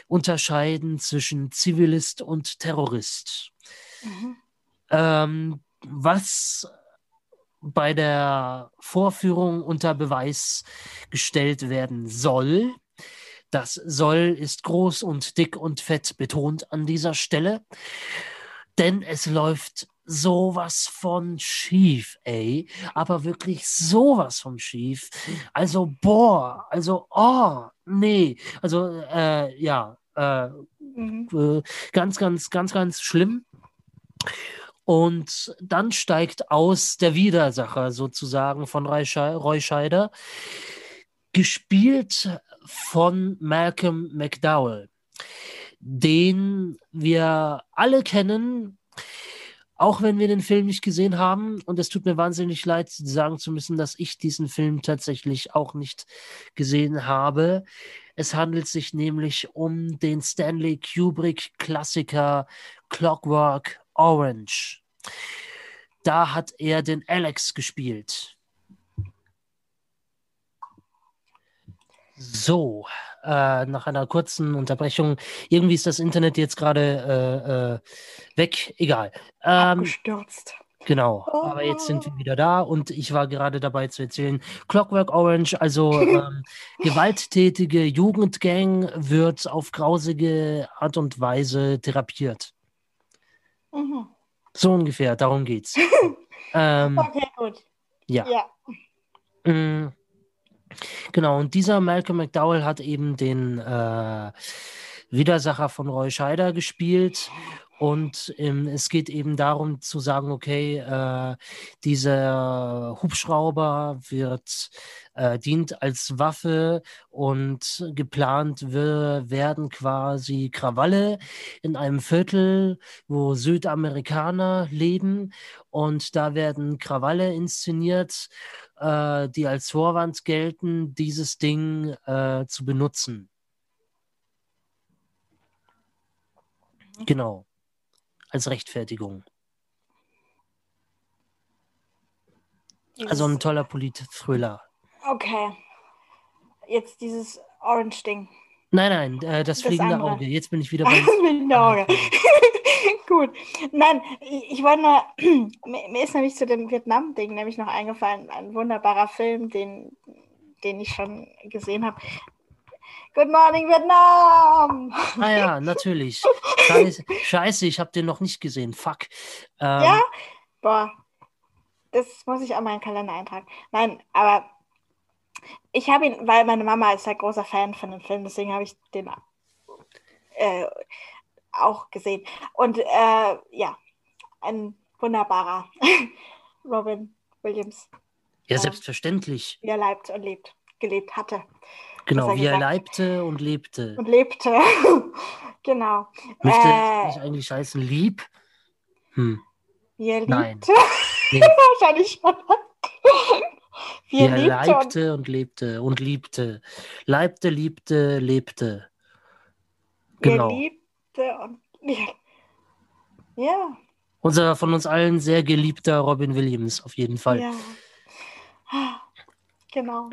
unterscheiden zwischen Zivilist und Terrorist. Mhm. Ähm, was bei der Vorführung unter Beweis gestellt werden soll. Das soll ist groß und dick und fett betont an dieser Stelle, denn es läuft sowas von schief, ey, aber wirklich sowas von schief. Also boah, also oh, nee, also äh, ja, äh, mhm. äh, ganz, ganz, ganz, ganz schlimm. Und dann steigt aus der Widersacher sozusagen von Roy Scheider, gespielt von Malcolm McDowell, den wir alle kennen, auch wenn wir den Film nicht gesehen haben. Und es tut mir wahnsinnig leid, sagen zu müssen, dass ich diesen Film tatsächlich auch nicht gesehen habe. Es handelt sich nämlich um den Stanley Kubrick-Klassiker Clockwork Orange. Da hat er den Alex gespielt. So, äh, nach einer kurzen Unterbrechung. Irgendwie ist das Internet jetzt gerade äh, äh, weg. Egal. Ähm, Abgestürzt. Genau, oh. aber jetzt sind wir wieder da und ich war gerade dabei zu erzählen, Clockwork Orange, also ähm, gewalttätige Jugendgang wird auf grausige Art und Weise therapiert. Mhm. So ungefähr, darum geht's. ähm, okay, gut. Ja. ja. Mm, Genau, und dieser Malcolm McDowell hat eben den äh, Widersacher von Roy Scheider gespielt. Und ähm, es geht eben darum zu sagen, okay, äh, dieser Hubschrauber wird äh, dient als Waffe und geplant wir, werden quasi Krawalle in einem Viertel, wo Südamerikaner leben und da werden Krawalle inszeniert, äh, die als Vorwand gelten, dieses Ding äh, zu benutzen. Genau. Als Rechtfertigung. Also ein toller Polit-Thriller. Okay. Jetzt dieses Orange-Ding. Nein, nein, äh, das, das fliegende andere. Auge. Jetzt bin ich wieder beim das fliegende Auge. Gut. Nein, ich, ich wollte nur, mir, mir ist nämlich zu dem Vietnam-Ding nämlich noch eingefallen, ein wunderbarer Film, den, den ich schon gesehen habe. Good Morning Vietnam! Ah ja, natürlich. Scheiße, Scheiße ich habe den noch nicht gesehen. Fuck. Ähm, ja? Boah. Das muss ich an meinen Kalender eintragen. Nein, aber ich habe ihn, weil meine Mama ist ein großer Fan von dem Film, deswegen habe ich den äh, auch gesehen. Und äh, ja, ein wunderbarer Robin Williams. Ja, selbstverständlich. Wie er leibt und lebt, gelebt hatte. Genau, wie er leibte und lebte. Und lebte. genau. Müsste äh, nicht eigentlich heißen lieb? Hm. Wie er? Nein. Nee. Wahrscheinlich schon. wie er, wie er leibte und, und, lebte und liebte. Leibte, liebte, lebte. Genau. Er liebte und ja. Unser von uns allen sehr geliebter Robin Williams, auf jeden Fall. Ja. Genau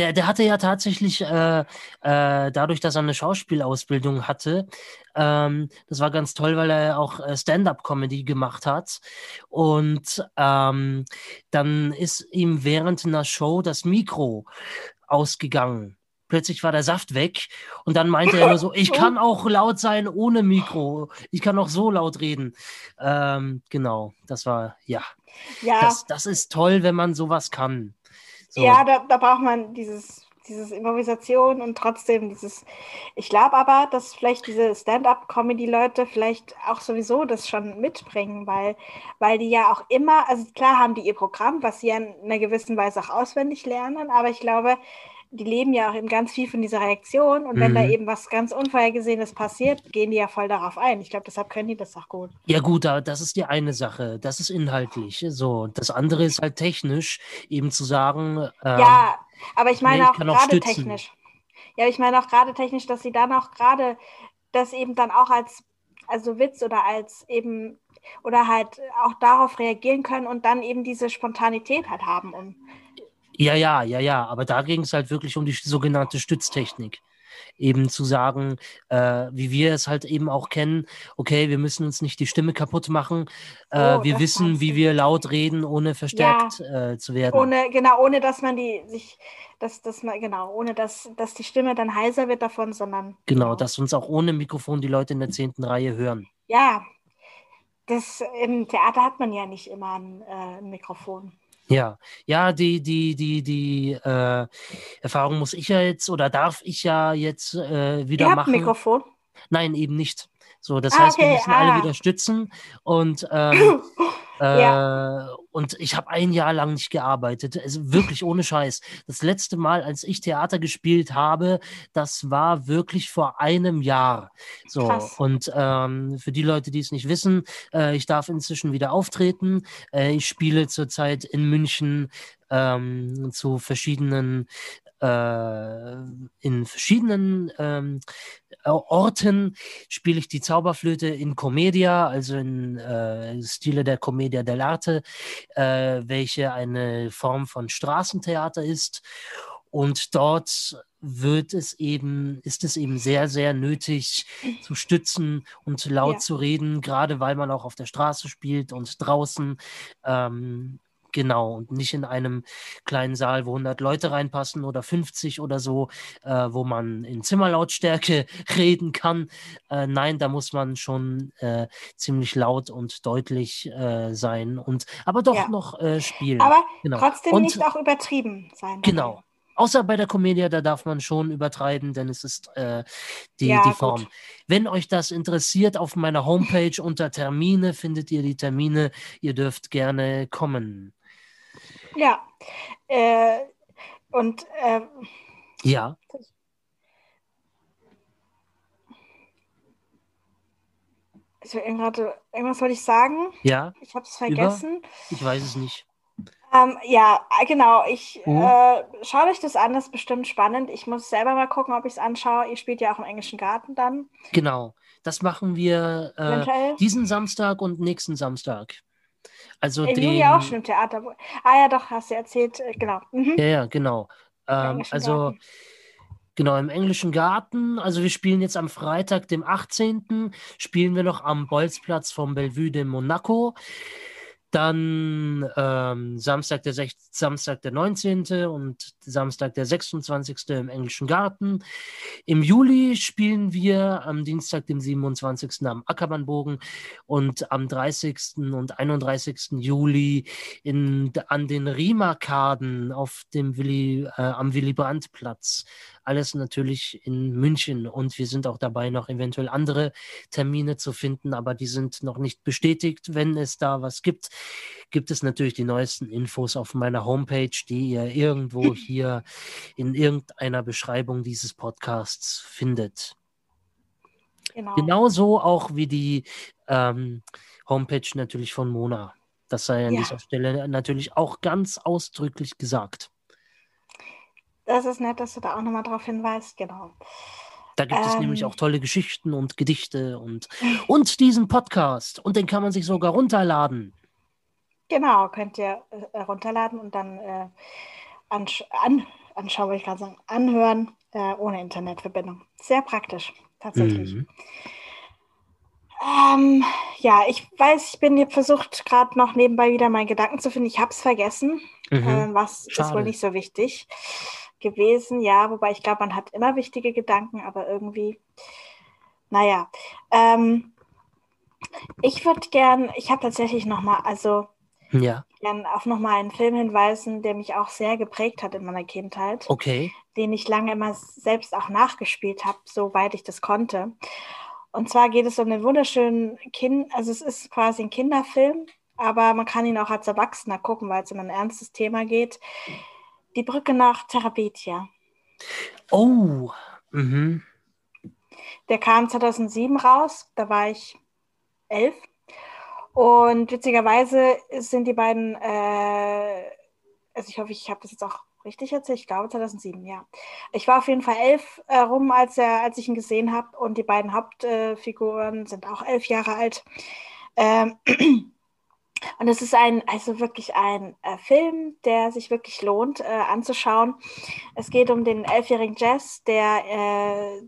der, der hatte ja tatsächlich, äh, äh, dadurch, dass er eine Schauspielausbildung hatte, ähm, das war ganz toll, weil er auch äh, Stand-up-Comedy gemacht hat. Und ähm, dann ist ihm während einer Show das Mikro ausgegangen. Plötzlich war der Saft weg und dann meinte er nur so, ich kann auch laut sein ohne Mikro. Ich kann auch so laut reden. Ähm, genau, das war, ja. ja. Das, das ist toll, wenn man sowas kann. So. Ja, da, da braucht man dieses, dieses Improvisation und trotzdem dieses. Ich glaube aber, dass vielleicht diese Stand-up-Comedy-Leute vielleicht auch sowieso das schon mitbringen, weil, weil die ja auch immer, also klar haben die ihr Programm, was sie ja in einer gewissen Weise auch auswendig lernen, aber ich glaube, die leben ja auch eben ganz viel von dieser Reaktion und wenn da mhm. eben was ganz Unvorhergesehenes passiert, gehen die ja voll darauf ein. Ich glaube, deshalb können die das auch gut. Ja, gut, das ist die eine Sache. Das ist inhaltlich. So, das andere ist halt technisch, eben zu sagen. Ähm, ja, aber ich meine nee, auch gerade technisch. Ja, ich meine auch gerade technisch, dass sie dann auch gerade das eben dann auch als also Witz oder als eben oder halt auch darauf reagieren können und dann eben diese Spontanität halt haben, um ja, ja, ja, ja, aber da ging es halt wirklich um die sogenannte Stütztechnik. Eben zu sagen, äh, wie wir es halt eben auch kennen, okay, wir müssen uns nicht die Stimme kaputt machen, äh, oh, wir wissen, wie wir laut reden, ohne verstärkt ja, äh, zu werden. Ohne, genau, ohne dass man die sich, dass, dass man, genau, ohne dass, dass die Stimme dann heiser wird davon, sondern. Genau, dass uns auch ohne Mikrofon die Leute in der zehnten Reihe hören. Ja, das im Theater hat man ja nicht immer ein, äh, ein Mikrofon. Ja, ja, die, die, die, die äh, Erfahrung muss ich ja jetzt oder darf ich ja jetzt äh, wieder Ihr habt machen. Mikrofon? Nein, eben nicht. So, das ah, heißt, okay, wir müssen ah. alle wieder stützen und ähm, ja. Äh, und ich habe ein Jahr lang nicht gearbeitet. Also wirklich ohne Scheiß. Das letzte Mal, als ich Theater gespielt habe, das war wirklich vor einem Jahr. So. Krass. Und ähm, für die Leute, die es nicht wissen, äh, ich darf inzwischen wieder auftreten. Äh, ich spiele zurzeit in München ähm, zu verschiedenen in verschiedenen ähm, Orten spiele ich die Zauberflöte in Commedia, also in äh, Stile der Commedia dell'arte, äh, welche eine Form von Straßentheater ist. Und dort wird es eben, ist es eben sehr, sehr nötig zu stützen und laut ja. zu reden, gerade weil man auch auf der Straße spielt und draußen. Ähm, Genau, und nicht in einem kleinen Saal, wo 100 Leute reinpassen oder 50 oder so, äh, wo man in Zimmerlautstärke reden kann. Äh, nein, da muss man schon äh, ziemlich laut und deutlich äh, sein und aber doch ja. noch äh, spielen. Aber genau. trotzdem und, nicht auch übertrieben sein. Genau, Außer bei der Comedia, da darf man schon übertreiben, denn es ist äh, die, Ja, die gut. Form. Wenn euch das interessiert, auf meiner Homepage unter Termine findet ihr die Termine. Ihr dürft gerne kommen. Ja. Äh, und äh, Ja, gerade, irgendwas wollte ich sagen. ja, Ich habe es vergessen. ich weiß es nicht. Ähm, ja, äh, genau. Ich Mhm. äh, schaut euch das an, das ist bestimmt spannend. Ich muss selber mal gucken, ob ich es anschaue. Ihr spielt ja auch im englischen Garten dann, Genau, das machen wir äh, diesen Samstag und nächsten Samstag. Also Im den, auch schon im Theater. Ah ja, doch, hast du erzählt. Äh, genau. Mhm. Ja, ja, genau. Ähm, also Garten. genau im englischen Garten. Also wir spielen jetzt am Freitag, dem 18. spielen wir noch am Bolzplatz vom Bellevue de Monaco. Dann ähm, Samstag, der 6, Samstag der 19. und Samstag der 26. im englischen Garten. Im Juli spielen wir am Dienstag, dem 27. am Ackerbannbogen und am 30. und 31. Juli in, an den Riemarkaden auf dem Willy, äh, am Willy Brandt Platz. Alles natürlich in München und wir sind auch dabei, noch eventuell andere Termine zu finden, aber die sind noch nicht bestätigt. Wenn es da was gibt, gibt es natürlich die neuesten Infos auf meiner Homepage, die ihr irgendwo hier in irgendeiner Beschreibung dieses Podcasts findet. Genau. Genauso auch wie die ähm, Homepage natürlich von Mona. Das sei an Ja. dieser Stelle natürlich auch ganz ausdrücklich gesagt. Das ist nett, dass du da auch nochmal drauf hinweist. Genau. Da gibt es nämlich Ähm. auch tolle Geschichten und Gedichte und, und diesen Podcast. Und den kann man sich sogar runterladen. Genau, könnt ihr äh, runterladen und dann äh, ansch an anschauen, wollte ich gerade sagen, anhören, äh, ohne Internetverbindung. Sehr praktisch, tatsächlich. Mhm. Ähm, ja, ich weiß, ich bin hier versucht, gerade noch nebenbei wieder meinen Gedanken zu finden. Ich habe es vergessen. Mhm. Ähm, was ist Schade. wohl nicht so wichtig gewesen? Ja, wobei ich glaube, man hat immer wichtige Gedanken, aber irgendwie, naja. Ähm, ich würde gern, ich habe tatsächlich nochmal, also Ja, gern auf nochmal einen Film hinweisen, der mich auch sehr geprägt hat in meiner Kindheit, okay. den ich lange immer selbst auch nachgespielt habe, soweit ich das konnte. Und zwar geht es um den wunderschönen Kind, also es ist quasi ein Kinderfilm, aber man kann ihn auch als Erwachsener gucken, weil es um ein ernstes Thema geht. Die Brücke nach Therapetia. Oh, mhm. Der kam 2007 raus, da war ich elf. Und witzigerweise sind die beiden, äh, also ich hoffe, ich habe das jetzt auch richtig erzählt, ich glaube 2007, ja. Ich war auf jeden Fall elf äh, rum, als, er, als ich ihn gesehen habe und die beiden Hauptfiguren sind auch elf Jahre alt. Ähm, und es ist ein, also wirklich ein äh, Film, der sich wirklich lohnt äh, anzuschauen. Es geht um den elfjährigen Jess, der, äh,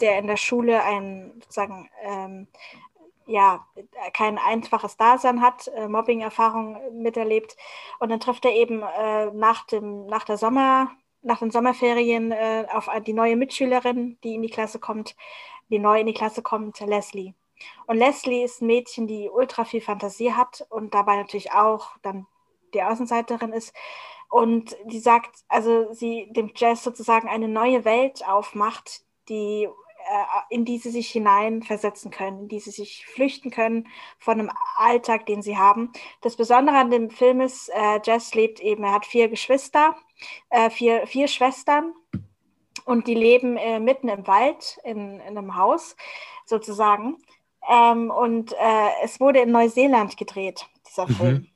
der in der Schule ein sozusagen ähm, ja, kein einfaches Dasein hat, äh, Mobbing-Erfahrung miterlebt. Und dann trifft er eben äh, nach, dem, nach der Sommer, nach den Sommerferien äh, auf die neue Mitschülerin, die in die Klasse kommt, die neu in die Klasse kommt, Leslie. Und Leslie ist ein Mädchen, die ultra viel Fantasie hat und dabei natürlich auch dann die Außenseiterin ist. Und die sagt, also sie dem Jazz sozusagen eine neue Welt aufmacht, die äh, in die sie sich hineinversetzen können, in die sie sich flüchten können von einem Alltag, den sie haben. Das Besondere an dem Film ist, äh, Jess lebt eben, er hat vier Geschwister, äh, vier, vier Schwestern und die leben äh, mitten im Wald in, in einem Haus sozusagen. Ähm, und äh, es wurde in Neuseeland gedreht, dieser Mhm. Film.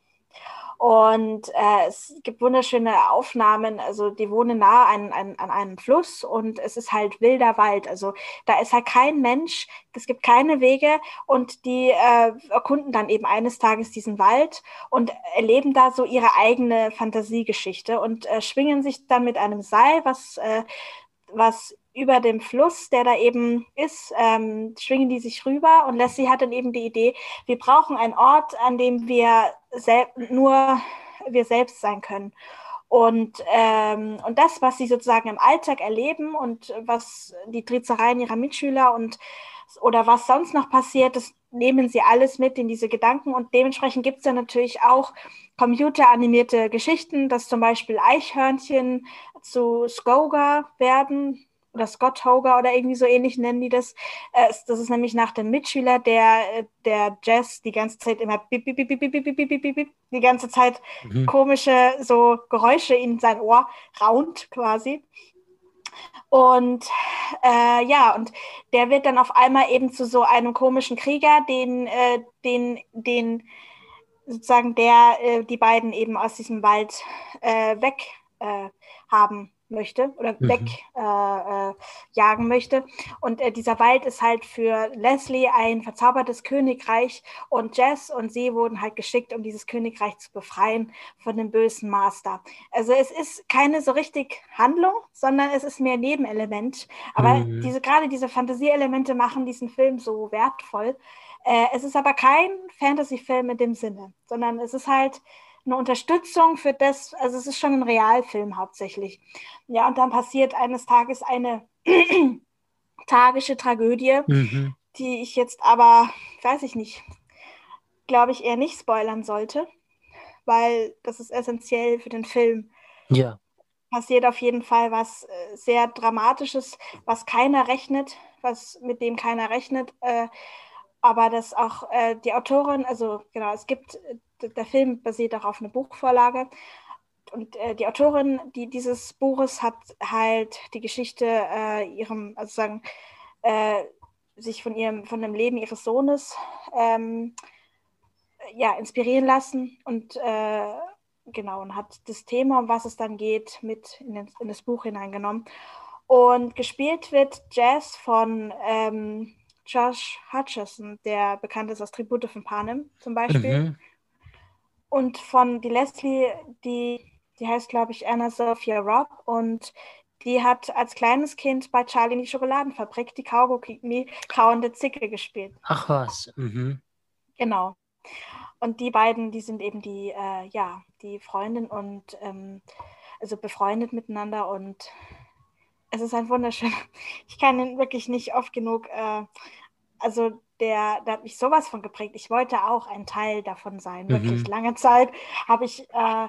Und äh, es gibt wunderschöne Aufnahmen, also die wohnen nah an, an, an einem Fluss und es ist halt wilder Wald. Also da ist halt kein Mensch, es gibt keine Wege und die äh, erkunden dann eben eines Tages diesen Wald und erleben da so ihre eigene Fantasiegeschichte und äh, schwingen sich dann mit einem Seil, was, äh, was über dem Fluss, der da eben ist, ähm, schwingen die sich rüber und Leslie hat dann eben die Idee, wir brauchen einen Ort, an dem wir nur wir selbst sein können. Und, ähm, und das, was sie sozusagen im Alltag erleben und was die Trizereien ihrer Mitschüler und oder was sonst noch passiert, das nehmen sie alles mit in diese Gedanken und dementsprechend gibt es dann natürlich auch computeranimierte Geschichten, dass zum Beispiel Eichhörnchen zu Skoga werden oder Scott Hoger oder irgendwie so ähnlich nennen die das. Äh, das ist nämlich nach dem Mitschüler, der, der Jazz die ganze Zeit immer bip, bip, bip, bip, bip, bip, bip, bip, bip, die ganze Zeit mhm. komische so Geräusche in sein Ohr raunt quasi. Und äh, ja, und der wird dann auf einmal eben zu so einem komischen Krieger, den, äh, den, den sozusagen der äh, die beiden eben aus diesem Wald äh, weg äh, haben möchte oder mhm. wegjagen äh, äh, möchte. Und äh, dieser Wald ist halt für Leslie ein verzaubertes Königreich und Jess und sie wurden halt geschickt, um dieses Königreich zu befreien von dem bösen Master. Also es ist keine so richtig Handlung, sondern es ist mehr Nebenelement. Aber mhm. diese, gerade diese Fantasieelemente machen diesen Film so wertvoll. Äh, es ist aber kein Fantasy-Film in dem Sinne, sondern es ist halt eine Unterstützung für das, also es ist schon ein Realfilm hauptsächlich. Ja, und dann passiert eines Tages eine tragische Tragödie, mhm. die ich jetzt aber, weiß ich nicht, glaube ich, eher nicht spoilern sollte, weil das ist essentiell für den Film. Ja. Passiert auf jeden Fall was äh, sehr Dramatisches, was keiner rechnet, was mit dem keiner rechnet. Äh, aber das auch äh, die Autorin, also genau, es gibt der Film basiert auch auf einer Buchvorlage. Und äh, die Autorin die, dieses Buches hat halt die Geschichte äh, ihrem, also sagen, äh, sich von ihrem, von dem Leben ihres Sohnes ähm, ja, inspirieren lassen und äh, genau, und hat das Thema, um was es dann geht, mit in, den, in das Buch hineingenommen. Und gespielt wird Jazz von ähm, Josh Hutcherson, der bekannt ist aus Tribute von Panem zum Beispiel. Mhm. Und von die Leslie, die, die heißt, glaube ich, Anna Sophia Robb und die hat als kleines Kind bei Charlie in die Schokoladenfabrik die Kaugummi kauende Zicke gespielt. Ach was. Mhm. Genau. Und die beiden, die sind eben die, äh, ja, die Freundin und ähm, also befreundet miteinander und es ist ein wunderschöner. Ich kann ihn wirklich nicht oft genug, äh, also der, der hat mich sowas von geprägt. Ich wollte auch ein Teil davon sein. Mhm. Wirklich lange Zeit habe ich, äh,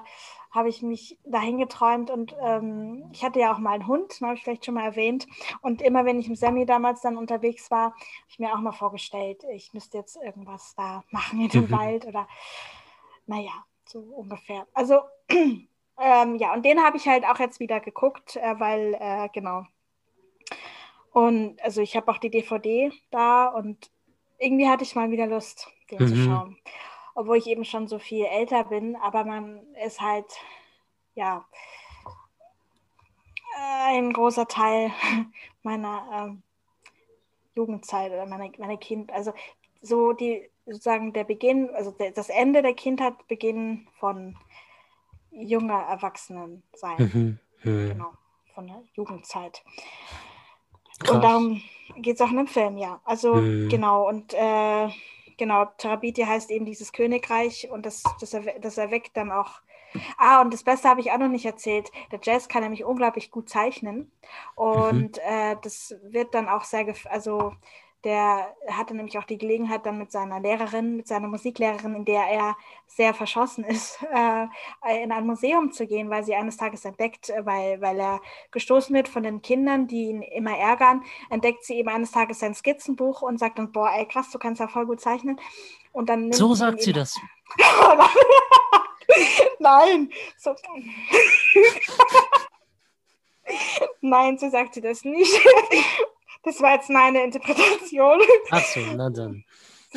hab ich mich dahin geträumt und ähm, ich hatte ja auch mal einen Hund, ne, habe ich vielleicht schon mal erwähnt. Und immer wenn ich im Semi damals dann unterwegs war, habe ich mir auch mal vorgestellt, ich müsste jetzt irgendwas da machen in dem mhm. Wald oder naja, so ungefähr. Also ähm, ja, und den habe ich halt auch jetzt wieder geguckt, äh, weil äh, genau. Und also ich habe auch die DVD da und irgendwie hatte ich mal wieder Lust, den mhm. zu schauen. Obwohl ich eben schon so viel älter bin, aber man ist halt, ja, ein großer Teil meiner ähm, Jugendzeit oder meiner, meiner Kind, also so die sozusagen der Beginn, also das Ende der Kindheit, Beginn von junger Erwachsenen sein. Mhm. Mhm. Genau, von der Jugendzeit. Krass. Und darum geht es auch in dem Film, ja. Also mhm. genau, und äh, genau, Terabiti heißt eben dieses Königreich und das, das, das erweckt dann auch. Ah, und das Beste habe ich auch noch nicht erzählt. Der Jazz kann nämlich unglaublich gut zeichnen. Und mhm. äh, das wird dann auch sehr, also der hatte nämlich auch die Gelegenheit, dann mit seiner Lehrerin, mit seiner Musiklehrerin, in der er sehr verschossen ist, äh, in ein Museum zu gehen, weil sie eines Tages entdeckt, äh, weil, weil er gestoßen wird von den Kindern, die ihn immer ärgern, entdeckt sie eben eines Tages sein Skizzenbuch und sagt dann, boah, ey, krass, du kannst ja voll gut zeichnen. Und dann so sagt sie das. Nein, so. Nein, so sagt sie das nicht. Das war jetzt meine Interpretation. Ach so, na dann.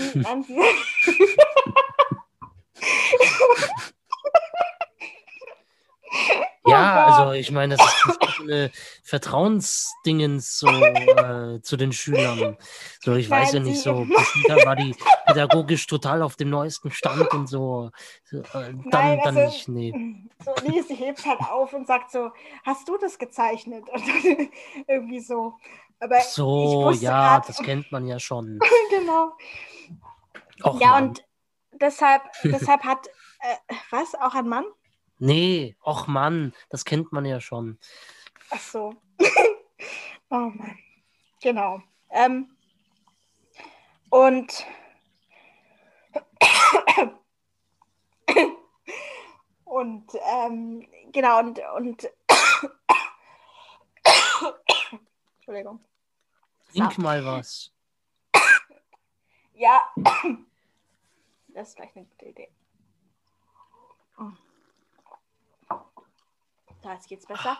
ja, oh also ich meine, das ist eine Vertrauensdingens so äh, zu den Schülern. So, ich Nein, weiß ja nicht so, Peter war die pädagogisch total auf dem neuesten Stand und so. äh, dann, Nein, dann also, nicht, nee. So, Lise hebt halt auf und sagt so, hast du das gezeichnet? Und dann irgendwie so. Aber so, ja, grad, das kennt man ja schon. genau. Och, ja, Mann. und deshalb, deshalb hat, äh, was, auch ein Mann? Nee, och Mann, das kennt man ja schon. Ach so. oh Mann. Genau. Ähm, und und ähm, genau und und Entschuldigung. Trink mal was. Ja, das ist vielleicht eine gute Idee. Da, jetzt geht's besser.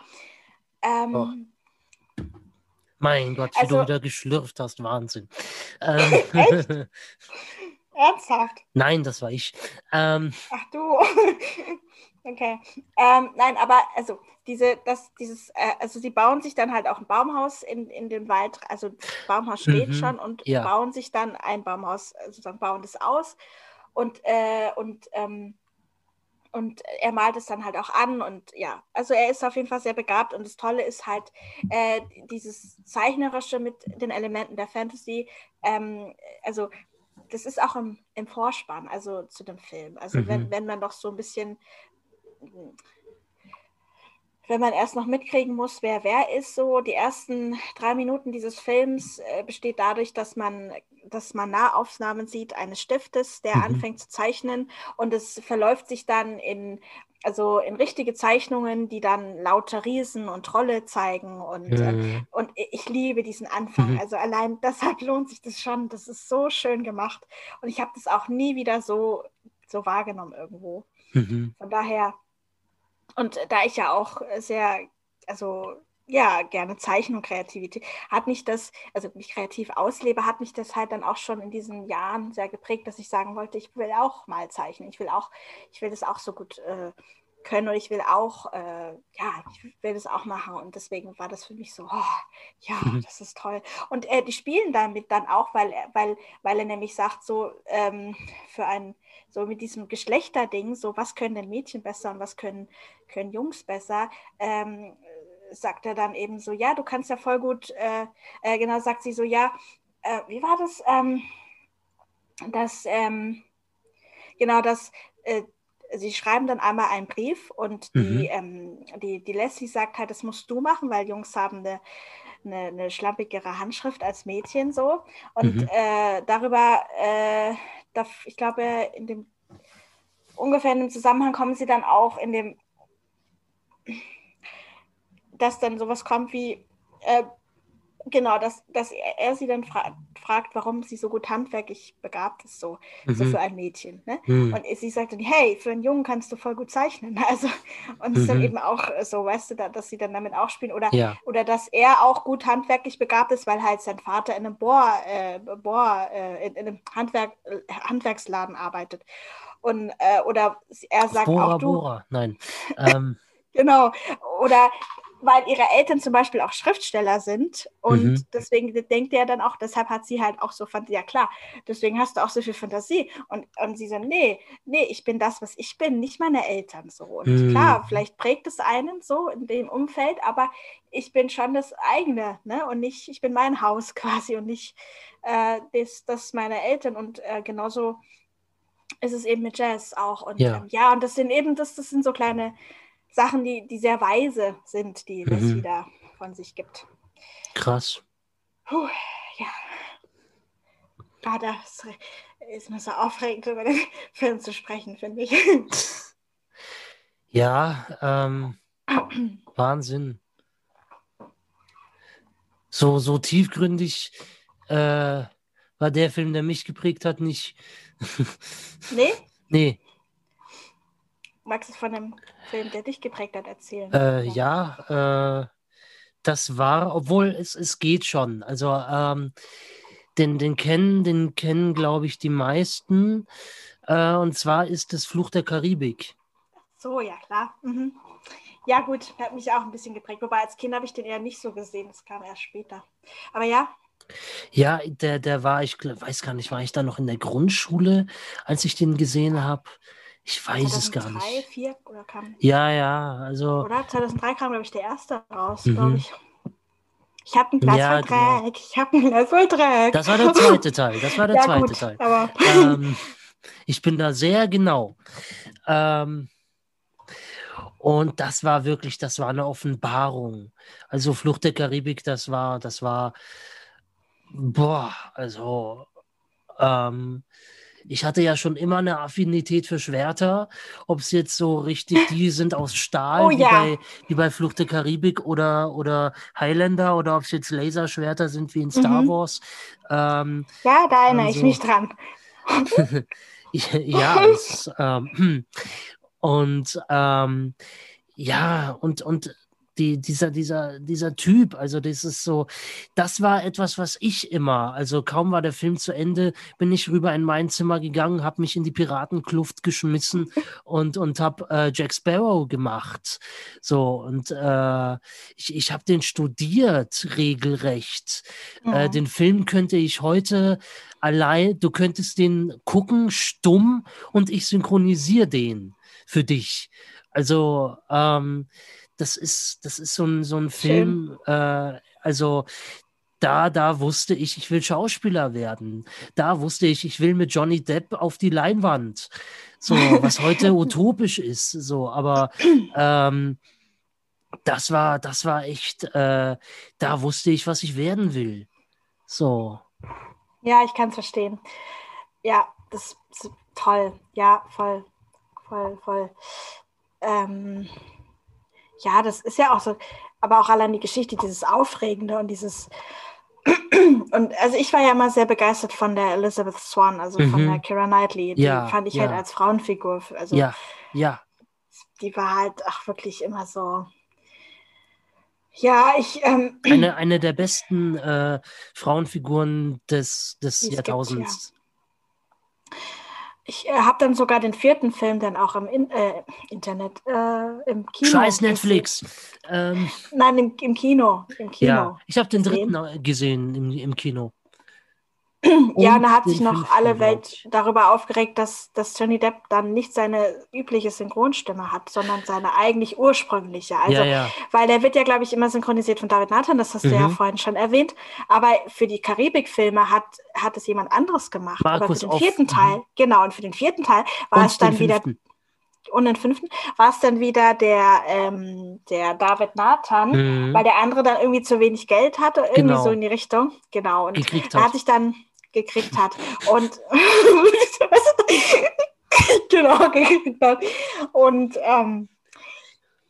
Ähm, Oh. Mein Gott, wie Also- du wieder geschlürft hast. Wahnsinn. Ähm? Ernsthaft? Nein, das war ich. Ähm, Ach du. okay. Ähm, nein, aber also diese, das, dieses, äh, also sie bauen sich dann halt auch ein Baumhaus in, in den Wald, also Baumhaus steht Mhm, schon und ja. bauen sich dann ein Baumhaus, äh, sozusagen bauen das aus und, äh, und, ähm, und er malt es dann halt auch an und ja, also er ist auf jeden Fall sehr begabt und das Tolle ist halt äh, dieses Zeichnerische mit den Elementen der Fantasy, ähm, also das ist auch im, im Vorspann, also zu dem Film. Also Mhm. wenn, wenn man doch so ein bisschen, wenn man erst noch mitkriegen muss, wer wer ist, so die ersten drei Minuten dieses Films äh, besteht dadurch, dass man, dass man Nahaufnahmen sieht eines Stiftes, der Mhm. anfängt zu zeichnen und es verläuft sich dann in also in richtige Zeichnungen, die dann lauter Riesen und Trolle zeigen und äh, äh, und ich liebe diesen Anfang. Mhm. Also allein deshalb lohnt sich das schon. Das ist so schön gemacht. Und ich habe das auch nie wieder so, so wahrgenommen irgendwo. mhm. Von daher, und da ich ja auch sehr, also ja, gerne Zeichen und Kreativität, hat mich das, also mich kreativ auslebe, hat mich das halt dann auch schon in diesen Jahren sehr geprägt, dass ich sagen wollte, ich will auch mal zeichnen. Ich will auch, ich will das auch so gut äh, können und ich will auch, äh, ja, ich will das auch machen. Und deswegen war das für mich so, oh, ja, Mhm. das ist toll. Und äh, die spielen damit dann auch, weil, er- weil, weil er nämlich sagt, so ähm, für ein, so mit diesem Geschlechterding, so was können denn Mädchen besser und was können, können Jungs besser, ähm, sagt er dann eben so, ja, du kannst ja voll gut, äh, äh, genau, sagt sie so, ja, äh, wie war das? Ähm, dass, ähm, genau, dass äh, sie schreiben dann einmal einen Brief und die, ähm, die, die Leslie sagt halt, das musst du machen, weil Jungs haben eine, eine, eine schlampigere Handschrift als Mädchen so. Und Mhm. äh, darüber, äh, ich glaube, in dem ungefähr in dem Zusammenhang kommen sie dann auch in dem, dass dann sowas kommt wie, äh, genau, dass, dass er, sie dann fra fragt, warum sie so gut handwerklich begabt ist, so, so Mhm. für ein Mädchen. Ne? Mhm. Und sie sagt dann, hey, für einen Jungen kannst du voll gut zeichnen. Also, und es ist dann Mhm. eben auch so, weißt du, da, dass sie dann damit auch spielen. Oder, Ja. oder dass er auch gut handwerklich begabt ist, weil halt sein Vater in einem Bohr, äh, Bohr äh, in, in einem Handwerk, äh, Handwerksladen arbeitet. Und, äh, oder er sagt Bora auch du, Bora. Nein. Ähm, Genau. Oder weil ihre Eltern zum Beispiel auch Schriftsteller sind und Mhm. deswegen denkt er dann auch, deshalb hat sie halt auch so Fantasie, ja klar, deswegen hast du auch so viel Fantasie. Und, und sie so, nee, nee, ich bin das, was ich bin, nicht meine Eltern so. Und Mhm. klar, vielleicht prägt es einen so in dem Umfeld, aber ich bin schon das eigene, ne? Und nicht, ich bin mein Haus quasi und nicht äh, das, das meine Eltern. Und äh, genauso ist es eben mit Jazz auch. Und Ja. ähm, ja, und das sind eben, das, das sind so kleine Sachen, die, die sehr weise sind, die Mhm. Leslie da von sich gibt. krass. Puh, ja. Ah, das ist mir so aufregend, über den Film zu sprechen, finde ich. Ja, ähm, Wahnsinn. So, so tiefgründig äh, war der Film, der mich geprägt hat, nicht. nee? nee, Magst du von dem Film, der dich geprägt hat, erzählen? äh, ja, äh, das war, obwohl es, es geht schon. Also, ähm, den, den kennen, den kennen, glaube ich, die meisten. Äh, und zwar ist es Fluch der Karibik. So, ja, klar. Mhm. Ja, gut, hat mich auch ein bisschen geprägt. Wobei als Kind habe ich den eher nicht so gesehen. Das kam erst später. Aber ja, Ja, der, der war, ich weiß gar nicht, war ich da noch in der Grundschule, als ich den gesehen habe? Ich weiß es gar 2003, nicht. 2004 oder kam, Ja, ja, also, oder? 2003 kam, glaube ich, der erste raus, Mhm. glaube ich. Ich habe ein Glas Ja, Dreck. Ich habe ein Glas voll Dreck. das war der zweite Teil. Das war der ja, zweite gut, Teil. aber ähm, ich bin da sehr genau. Ähm, und das war wirklich, das war eine Offenbarung. Also Flucht der Karibik, das war, das war, boah, also ähm, ich hatte ja schon immer eine Affinität für Schwerter, ob es jetzt so richtig die sind aus Stahl, Oh wie, ja. bei, wie bei Flucht der Karibik oder, oder Highlander, oder ob es jetzt Laserschwerter sind wie in Star Mhm. Wars. Ähm, Ja, da erinnere ich Also- mich dran. ja, es, ähm, und ähm, ja, und, und die, dieser, dieser, dieser Typ, also das ist so, das war etwas, was ich immer, also kaum war der Film zu Ende, bin ich rüber in mein Zimmer gegangen, habe mich in die Piratenkluft geschmissen und, und habe äh, Jack Sparrow gemacht. So, und äh, ich, ich habe den studiert, regelrecht. Äh, Mhm. den Film könnte ich heute allein, du könntest den gucken, stumm, und ich synchronisiere den für dich. Also, ähm, das ist, das ist so ein, so ein Film, äh, also da, da wusste ich, ich will Schauspieler werden. Da wusste ich, ich will mit Johnny Depp auf die Leinwand. So, was heute utopisch ist. So, aber ähm, das war, das war echt, äh, da wusste ich, was ich werden will. So. Ja, ich kann es verstehen. Ja, das ist toll. Ja, voll, voll, voll. Ähm, ja, das ist ja auch so, aber auch allein die Geschichte, dieses Aufregende und dieses. Und also ich war ja immer sehr begeistert von der Elizabeth Swan, also von Mhm. der Kira Knightley. Die Ja, fand ich ja. halt als Frauenfigur. Also Ja, ja. die war halt auch wirklich immer so. Ja, ich. Ähm, Eine, eine der besten äh, Frauenfiguren des, des es gibt, Jahrtausends. Ich äh, habe dann sogar den vierten Film dann auch im In äh, Internet, äh, im Kino. Scheiß. Netflix. Ähm, Nein, im, im Kino. Im Kino. ja, ich habe den dritten gesehen im, im Kino. Ja, Und und da hat sich noch alle Welt darüber aufgeregt, dass, dass Johnny Depp dann nicht seine übliche Synchronstimme hat, sondern seine eigentlich ursprüngliche. Also, ja, ja. weil der wird ja, glaube ich, immer synchronisiert von David Nathan, das hast du ja Mhm. vorhin schon erwähnt. Aber für die Karibik-Filme hat, hat es jemand anderes gemacht. Aber Markus für den Off, vierten mhm. Teil, genau, und für den vierten Teil war es Und dann den wieder fünften. und den fünften war es dann wieder der, ähm, der David Nathan, Mhm. weil der andere dann irgendwie zu wenig Geld hatte, irgendwie Genau. so in die Richtung. Genau. Und hat hat. sich dann gekriegt hat. Und genau, gekriegt hat. Und ähm,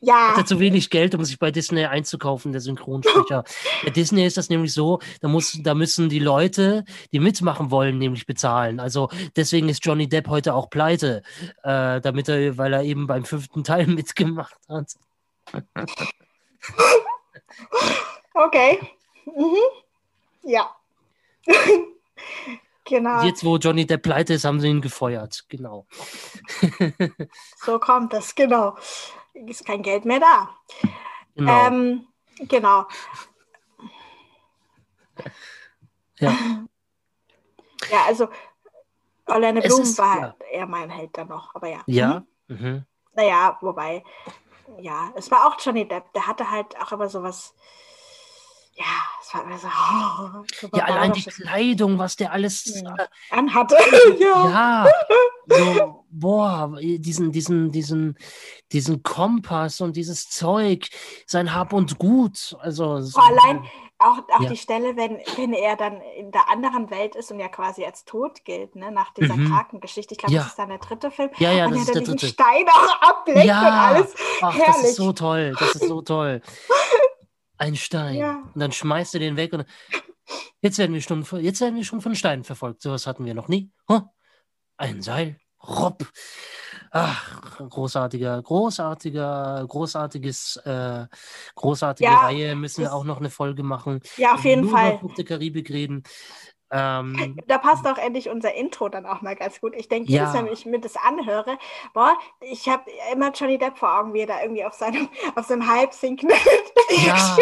ja, Hat er zu wenig Geld, um sich bei Disney einzukaufen, der Synchronsprecher. Bei Disney ist das nämlich so, da, muss, da müssen die Leute, die mitmachen wollen, nämlich bezahlen. Also deswegen ist Johnny Depp heute auch pleite, äh, damit er, weil er eben beim fünften Teil mitgemacht hat. okay. Mhm. Ja. genau, Jetzt, wo Johnny Depp pleite ist, haben sie ihn gefeuert. Genau. so kommt es, genau. Ist kein Geld mehr da. genau. Ähm, genau. ja. Ja, also Orlando Bloom ist- war ja. eher mein Held dann noch, aber ja. ja. Mhm. Mhm. Naja, wobei, ja, es war auch Johnny Depp, der hatte halt auch immer sowas, ja, es war immer so, oh, so Ja, allein die Kleidung, was der alles Ja. anhatte. ja. Ja, so, boah, diesen, diesen, diesen, diesen Kompass und dieses Zeug, sein Hab und Gut. Also, so- Vor allein auch, auch Ja. die Stelle, wenn, wenn er dann in der anderen Welt ist und ja quasi als tot gilt, ne, nach dieser Mhm. Krakengeschichte. Ich glaube, das ist dann der dritte Film. Ja, ja, und das er ist der dann diesen dritte. Stein auch ablenkt Ja. und alles. Ach, herrlich. das ist so toll, das ist so toll. Ein Stein. Ja. Und dann schmeißt er den weg und jetzt werden wir schon, von- jetzt werden wir schon von Steinen verfolgt. Sowas hatten wir noch nie. Huh? Ein Seil. Rob. Ach, großartiger, großartiger, großartiges, äh, großartige Ja, Reihe. Müssen wir auch noch eine Folge machen. Ja, auf jeden nur Fall. Über Fluch der Karibik reden. Ähm, Da passt auch endlich unser Intro dann auch mal ganz gut. Ich denke, Ja. jedes Mal, wenn ich mir das anhöre, boah, ich habe immer Johnny Depp vor Augen, wie er da irgendwie auf seinem, auf seinem halb sinkenden Ja.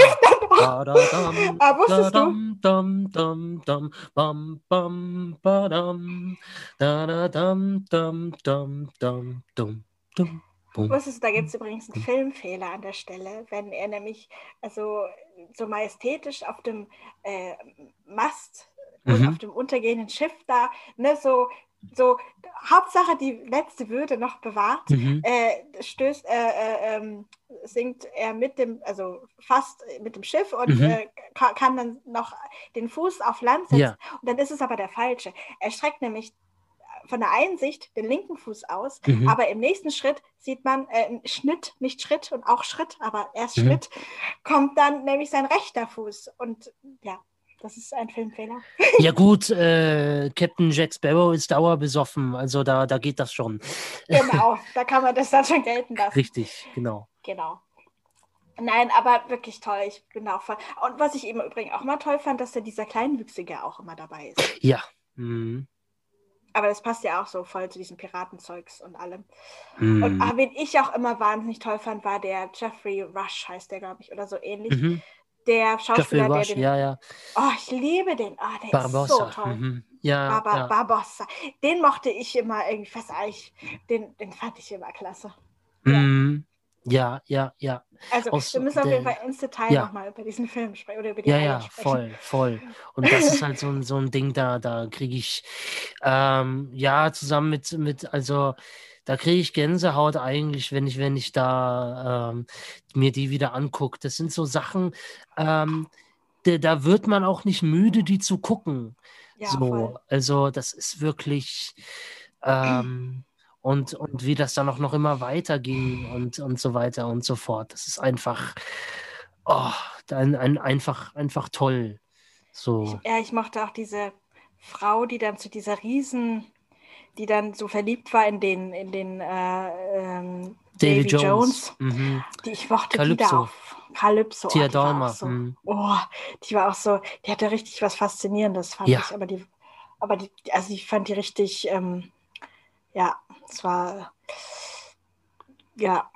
Da, da, dam, Ah, wusstest da, du? dam, dam, dam, dam, bam, bam, badam, da, da, dam, dam, dam, dam, dum, dum, bum. Wusstest du, da gibt es übrigens einen Filmfehler an der Stelle, wenn er nämlich also so majestätisch auf dem äh, Mast und Mhm. auf dem untergehenden Schiff da, ne, so, so Hauptsache die letzte Würde noch bewahrt, Mhm. äh, stößt, äh, äh, ähm, sinkt er mit dem, also fast mit dem Schiff und Mhm. äh, ka- kann dann noch den Fuß auf Land setzen. Ja. Und dann ist es aber der falsche. Er streckt nämlich von der Einsicht den linken Fuß aus, Mhm. aber im nächsten Schritt sieht man äh, Schnitt, nicht Schritt und auch Schritt, aber erst Mhm. Schritt, kommt dann nämlich sein rechter Fuß. Und ja, das ist ein Filmfehler. Ja gut, äh, Captain Jack Sparrow ist dauerbesoffen, also da, da geht das schon. Genau, da kann man das dann schon gelten lassen. Richtig, genau. Genau. Nein, aber wirklich toll. Ich bin auch voll. Und was ich eben übrigens auch mal toll fand, dass da dieser Kleinwüchsige auch immer dabei ist. Ja. Mhm. Aber das passt ja auch so voll zu diesem Piratenzeugs und allem. Mhm. Und ah, wen ich auch immer wahnsinnig toll fand, war der Jeffrey Rush, heißt der, glaube ich, oder so ähnlich. Mhm. Der Jeffrey Schauspieler, der Rush, den. ja, ja. Oh, ich liebe den. Ah, der Barbossa. ist so toll. Mhm. Ja, Barba ja. Barbossa. Den mochte ich immer irgendwie fast eigentlich. Den, den fand ich immer klasse. Ja. Mhm. ja, ja, ja. Also, Aus wir müssen auf der- jeden Fall ins Detail ja. nochmal über diesen Film sprechen oder über die Ja, Reihe ja, sprechen. voll, voll. Und das ist halt so ein, so ein Ding, da, da kriege ich, ähm, ja, zusammen mit, mit, also, da kriege ich Gänsehaut eigentlich, wenn ich, wenn ich da ähm, mir die wieder angucke. Das sind so Sachen, ähm, da, da wird man auch nicht müde, die zu gucken. Ja, so, voll. also das ist wirklich, ähm, und, und wie das dann auch noch immer weiterging und, und so weiter und so fort. Das ist einfach, oh, ein, ein, einfach, einfach toll. So, Ja, ich mochte auch diese Frau, die dann zu dieser Riesen, die dann so verliebt war in den, in den äh, ähm, Davy Davy Jones. Jones. Mhm. Die ich mochte die Calypso. da auch. Calypso. oh, Tia die war auch Dalma. So, mhm. oh, die war auch so, die hatte richtig was Faszinierendes, fand Ja. ich. Aber die, aber die, also ich fand die richtig, ähm, ja, es war, ja.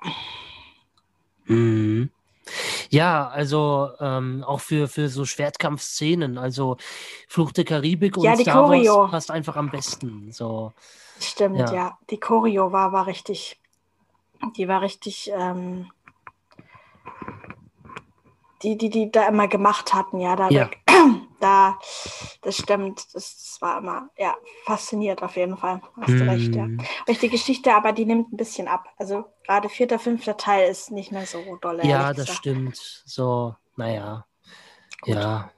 Ja, also ähm, auch für, für so Schwertkampfszenen, also Fluch der Karibik und Ja, die Star Choreo. Wars passt einfach am besten. So, stimmt, Ja. ja. Die Choreo war, war richtig, die war richtig, ähm, die, die, die da immer gemacht hatten, ja, da, Ja. Da, das stimmt, das, war immer, ja, fasziniert auf jeden Fall, hast du recht, ja. Mhm. Richtig Geschichte, aber die nimmt ein bisschen ab. Also gerade vierter, fünfter Teil ist nicht mehr so dolle. Ja, das stimmt. So, naja. Gut. Ja.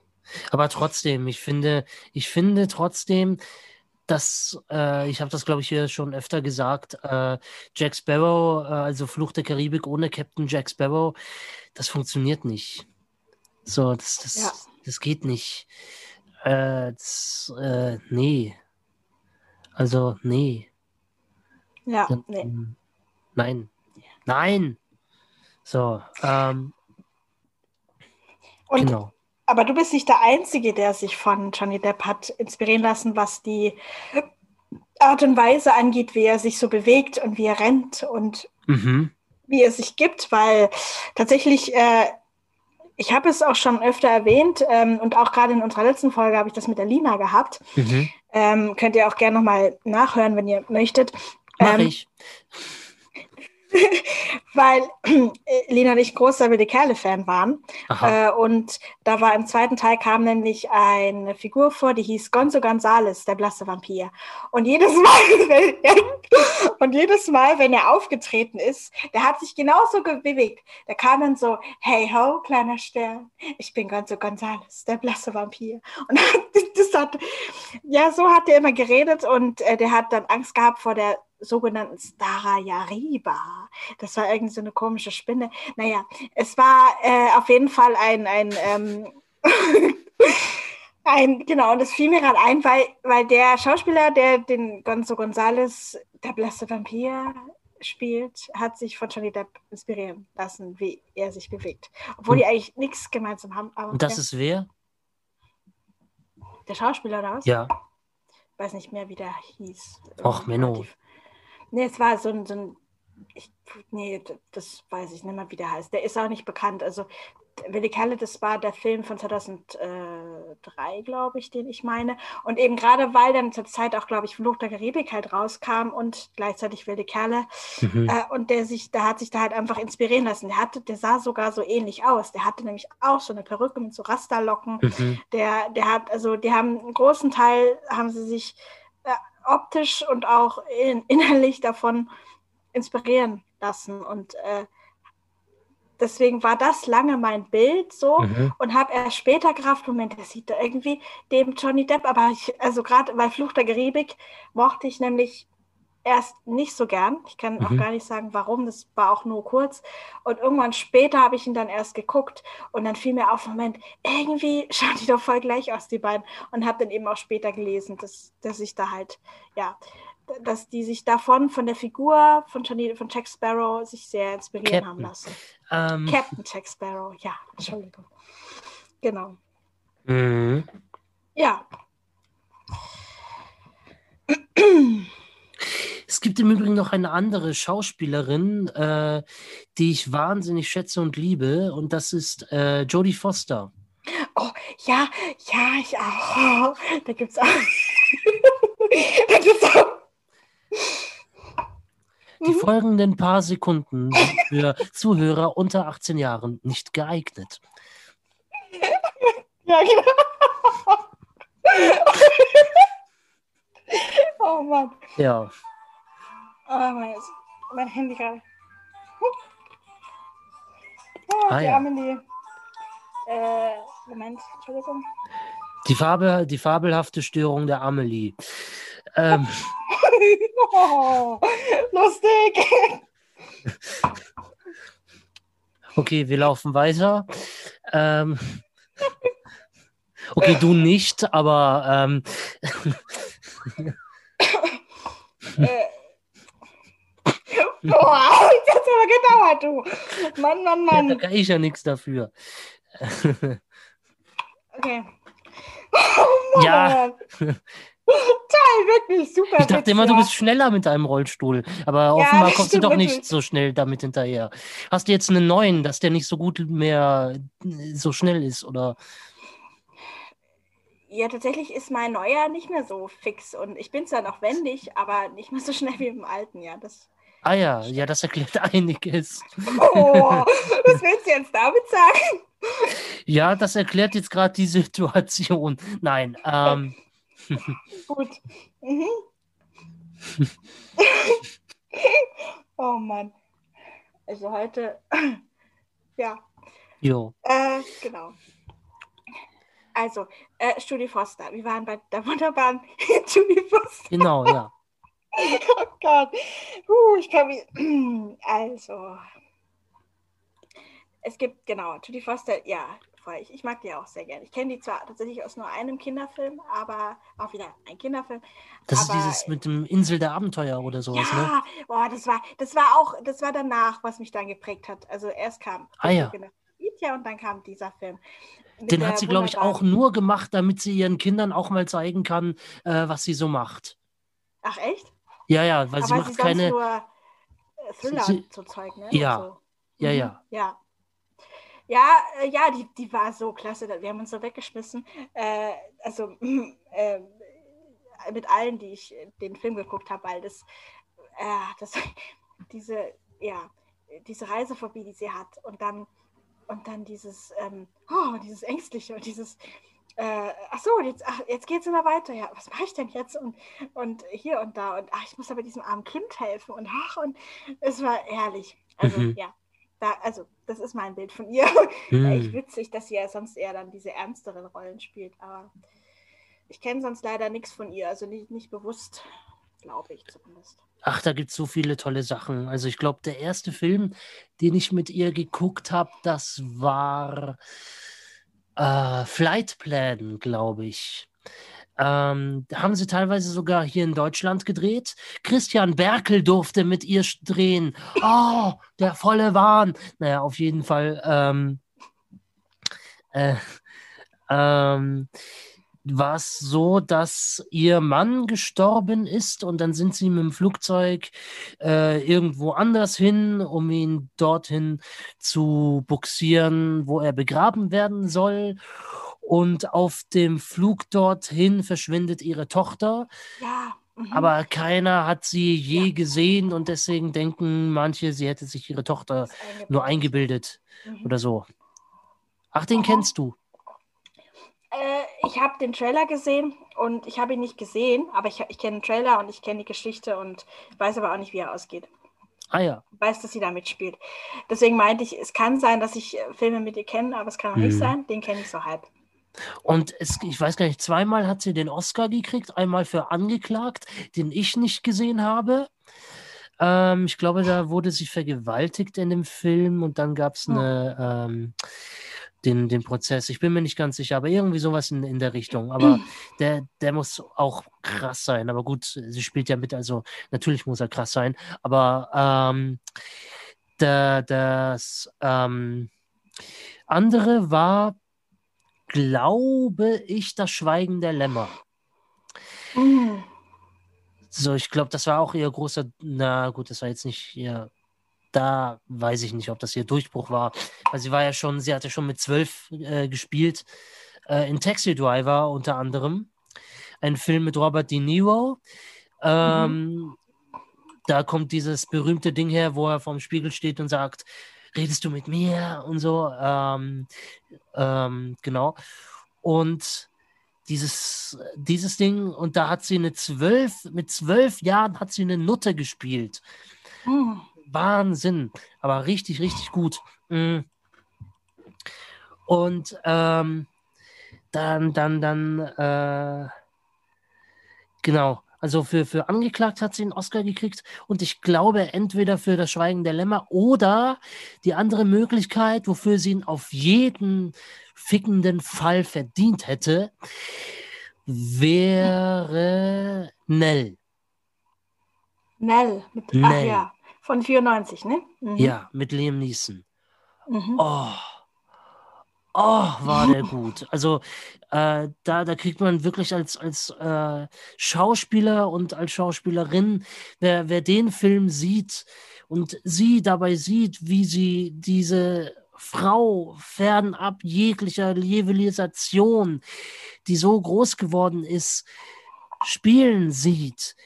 Aber trotzdem, ich finde, ich finde trotzdem, dass, äh, ich habe das, glaube ich, hier schon öfter gesagt, äh, Jack Sparrow, äh, also Fluch der Karibik ohne Captain Jack Sparrow, das funktioniert nicht. So, das, das, Ja. Das geht nicht. Äh, das, äh, nee. Also, nee. Ja, Ja, nee. mm, Nein. Nein. So, ähm, Und, genau. Aber du bist nicht der Einzige, der sich von Johnny Depp hat inspirieren lassen, was die Art und Weise angeht, wie er sich so bewegt und wie er rennt und Mhm. wie er sich gibt, weil tatsächlich, äh, ich habe es auch schon öfter erwähnt ähm, und auch gerade in unserer letzten Folge habe ich das mit der Lina gehabt. Mhm. Ähm, könnt ihr auch gerne nochmal nachhören, wenn ihr möchtet. Mach Ähm, ich. weil äh, Lena und ich großer Wilde Kerle-Fan waren. Äh, und da war im zweiten Teil kam nämlich eine Figur vor, die hieß Gonzo Gonzales, der blasse Vampir. Und jedes Mal, wenn er, und jedes Mal, wenn er aufgetreten ist, der hat sich genauso ge- bewegt. Der kam dann so, hey ho, kleiner Stern, ich bin Gonzo Gonzales, der blasse Vampir. Und das hat, ja, so hat er immer geredet und äh, der hat dann Angst gehabt vor der sogenannten Stara Yariba. Das war irgendwie so eine komische Spinne. Naja, es war äh, auf jeden Fall ein, ein, ähm, ein, genau, und das fiel mir gerade ein, weil, weil der Schauspieler, der den Gonzo Gonzales, der blasse Vampir, spielt, hat sich von Johnny Depp inspirieren lassen, wie er sich bewegt. Obwohl Und- die eigentlich nichts gemeinsam haben. Aber Und das ja, ist wer? der Schauspieler oder was? Ja. Ich weiß nicht mehr, wie der hieß. Och, Menno. relativ- Nee, es war so ein, so ein ich, nee, das weiß ich nicht mehr, wie der heißt. Der ist auch nicht bekannt. Also Willi Kerle, das war der Film von 2003, glaube ich, den ich meine. Und eben gerade, weil dann zur Zeit auch, glaube ich, Fluch der Karibik halt rauskam und gleichzeitig Willi Kerle. Mhm. Äh, und der sich, der hat sich da halt einfach inspirieren lassen. Der hatte, der sah sogar so ähnlich aus. Der hatte nämlich auch so eine Perücke mit so Rasterlocken. Mhm. Der, der hat, also die haben einen großen Teil, haben sie sich optisch und auch in, innerlich davon inspirieren lassen. Und äh, deswegen war das lange mein Bild so Mhm. und habe erst später gerafft, Moment, das sieht da irgendwie dem Johnny Depp, aber ich, also gerade bei Fluch der Karibik mochte ich nämlich erst nicht so gern. Ich kann auch Mhm. gar nicht sagen, warum, das war auch nur kurz. Und irgendwann später habe ich ihn dann erst geguckt und dann fiel mir auf, Moment, irgendwie schauen die doch voll gleich aus, die beiden. Und habe dann eben auch später gelesen, dass, dass ich da halt, ja, dass die sich davon, von der Figur von, Johnny, von Jack Sparrow, sich sehr inspirieren haben Captain. lassen. Ähm, Captain Jack Sparrow, ja, Entschuldigung. Genau. mhm. Ja, Es gibt im Übrigen noch eine andere Schauspielerin, äh, die ich wahnsinnig schätze und liebe, und das ist äh, Jodie Foster. oh, ja, ja, ich auch. Da gibt's auch. da gibt's auch. Die Mhm. folgenden paar Sekunden sind für Zuhörer unter 18 Jahren nicht geeignet. Ja, genau. oh Mann. Ja, Oh, mein, mein Handy gerade. Oh, Ah, die ja. Amelie. Äh, Moment, Entschuldigung. die, Farbe, die fabelhafte Störung der Amelie. Ähm, oh, lustig. okay, wir laufen weiter. Ähm, okay, du nicht, aber ähm, äh. Boah, das hat aber gedauert, du. Mann, Mann, ja, da Mann. kann ich ja nichts dafür. Okay. Oh, Mann, Ja. Mann. Toll, wirklich super. Ich dachte Witz, immer, du bist schneller mit deinem Rollstuhl, aber Ja, offenbar kommst du doch nicht so schnell damit hinterher. Hast du jetzt einen neuen, dass der nicht so gut mehr so schnell ist, oder? Ja, tatsächlich ist mein neuer nicht mehr so fix und ich bin zwar noch wendig, aber nicht mehr so schnell wie im alten, ja. Das... Ah ja, ja, das erklärt einiges. Oh, was willst du jetzt damit sagen? Ja, das erklärt jetzt gerade die Situation. Nein, ähm, Gut. Mhm. oh Mann. Also heute, ja, jo. äh, genau. Also, äh, Judy Foster. Wir waren bei der wunderbaren Judy Foster. Genau, ja. Oh Gott. Uh, ich kann mich. Also. Es gibt, genau, Judy Foster, ja. Ich, ich mag die auch sehr gerne. Ich kenne die zwar tatsächlich aus nur einem Kinderfilm, aber auch wieder ein Kinderfilm. Das ist dieses mit dem Insel der Abenteuer oder sowas, ne? Ja, boah, das war, das war auch, das war danach, was mich dann geprägt hat. Also erst kam Ah, ja. ja, und dann kam dieser Film. Den hat sie, glaube ich, auch nur gemacht, damit sie ihren Kindern auch mal zeigen kann, äh, was sie so macht. Ach echt? Ja, ja, weil sie Aber macht sie keine. nur äh, Thriller Sie- Zeug, ne? Ja. So. Ja, Mhm. ja. Ja. Ja, äh, ja, die, die war so klasse. Wir haben uns so weggeschmissen. Äh, also äh, mit allen, die ich den Film geguckt habe, weil das, äh, das diese, ja, diese Reisephobie, die sie hat und dann und dann dieses, ähm, oh, dieses Ängstliche und dieses, äh, ach so, jetzt, ach, jetzt geht es immer weiter. Ja, was mache ich denn jetzt? Und, und hier und da und ach, ich muss aber diesem armen Kind helfen und ach, und es war herrlich. Also, Mhm. ja, da, also, das ist mein Bild von ihr. Hm. Echt witzig, dass sie ja sonst eher dann diese ernsteren Rollen spielt, aber ich kenne sonst leider nichts von ihr, also nicht, nicht bewusst, glaube ich zumindest. Ach, da gibt es so viele tolle Sachen. Also ich glaube, der erste Film, den ich mit ihr geguckt habe, das war äh, Flight Plan, glaube ich. Ähm, haben sie teilweise sogar hier in Deutschland gedreht. Christian Berkel durfte mit ihr drehen. Oh, der volle Wahn. Naja, auf jeden Fall. Ähm, äh, ähm, war es so, dass ihr Mann gestorben ist und dann sind sie mit dem Flugzeug äh, irgendwo anders hin, um ihn dorthin zu buxieren, wo er begraben werden soll. Und auf dem Flug dorthin verschwindet ihre Tochter, Ja. mhm. aber keiner hat sie je gesehen und deswegen denken manche, sie hätte sich ihre Tochter eingebildet. nur eingebildet Mhm. oder so. Ach, den Aha. kennst du. Äh, ich habe den Trailer gesehen und ich habe ihn nicht gesehen, aber ich, ich kenne den Trailer und ich kenne die Geschichte und weiß aber auch nicht, wie er ausgeht. Ah ja. Weiß, dass sie da mitspielt. Deswegen meinte ich, es kann sein, dass ich äh, Filme mit ihr kenne, aber es kann auch nicht Mhm. sein. Den kenne ich so halb. Und es, ich weiß gar nicht, zweimal hat sie den Oscar gekriegt. Einmal für Angeklagt, den ich nicht gesehen habe. Ähm, ich glaube, da wurde sie vergewaltigt in dem Film und dann gab es Oh. eine, ähm, den, den Prozess. Ich bin mir nicht ganz sicher, aber irgendwie sowas in, in der Richtung. Aber der, der muss auch krass sein. Aber gut, sie spielt ja mit, also natürlich muss er krass sein. Aber ähm, der, das ähm, andere war, glaube ich, das Schweigen der Lämmer. Mhm. So, ich glaube, das war auch ihr großer, na gut, das war jetzt nicht ihr, da weiß ich nicht, ob das ihr Durchbruch war. Weil sie war ja schon, sie hatte schon mit zwölf äh, gespielt, äh, in Taxi Driver unter anderem. Ein Film mit Robert De Niro. Ähm, Da kommt dieses berühmte Ding her, wo er vorm Spiegel steht und sagt, redest du mit mir und so. Ähm, ähm, genau. Und dieses, dieses Ding, und da hat sie eine zwölf, mit zwölf Jahren hat sie eine Nutte gespielt. Mhm. Wahnsinn, aber richtig, richtig gut. Mm. Und ähm, dann, dann, dann, äh, genau. Also für, für angeklagt hat sie einen Oscar gekriegt und ich glaube entweder für das Schweigen der Lämmer oder die andere Möglichkeit, wofür sie ihn auf jeden fickenden Fall verdient hätte, wäre Nell. Nell. Mit, Ach Nell. ja, von 94, ne? Mhm. Ja, mit Liam Neeson. Mhm. Oh. Oh, war der gut. Also äh, da, da kriegt man wirklich als, als äh, Schauspieler und als Schauspielerin, wer, wer den Film sieht und sie dabei sieht, wie sie diese Frau fernab jeglicher Levelisation, die so groß geworden ist, spielen sieht,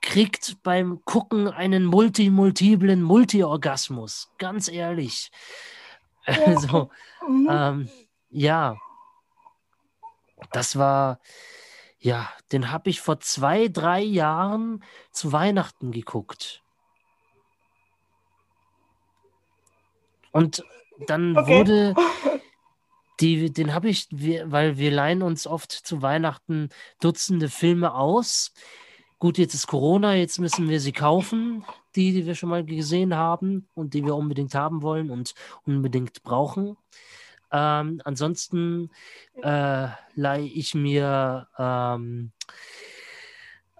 kriegt beim Gucken einen multimultiplen Multiorgasmus. Ganz ehrlich. Also, Mhm. ähm, ja, das war, ja, den habe ich vor zwei, drei Jahren zu Weihnachten geguckt. Und dann Okay. wurde die, den habe ich, weil wir leihen uns oft zu Weihnachten Dutzende Filme aus. Gut, jetzt ist Corona, jetzt müssen wir sie kaufen, die, die wir schon mal gesehen haben und die wir unbedingt haben wollen und unbedingt brauchen. Ähm, ansonsten äh, leihe ich mir ähm,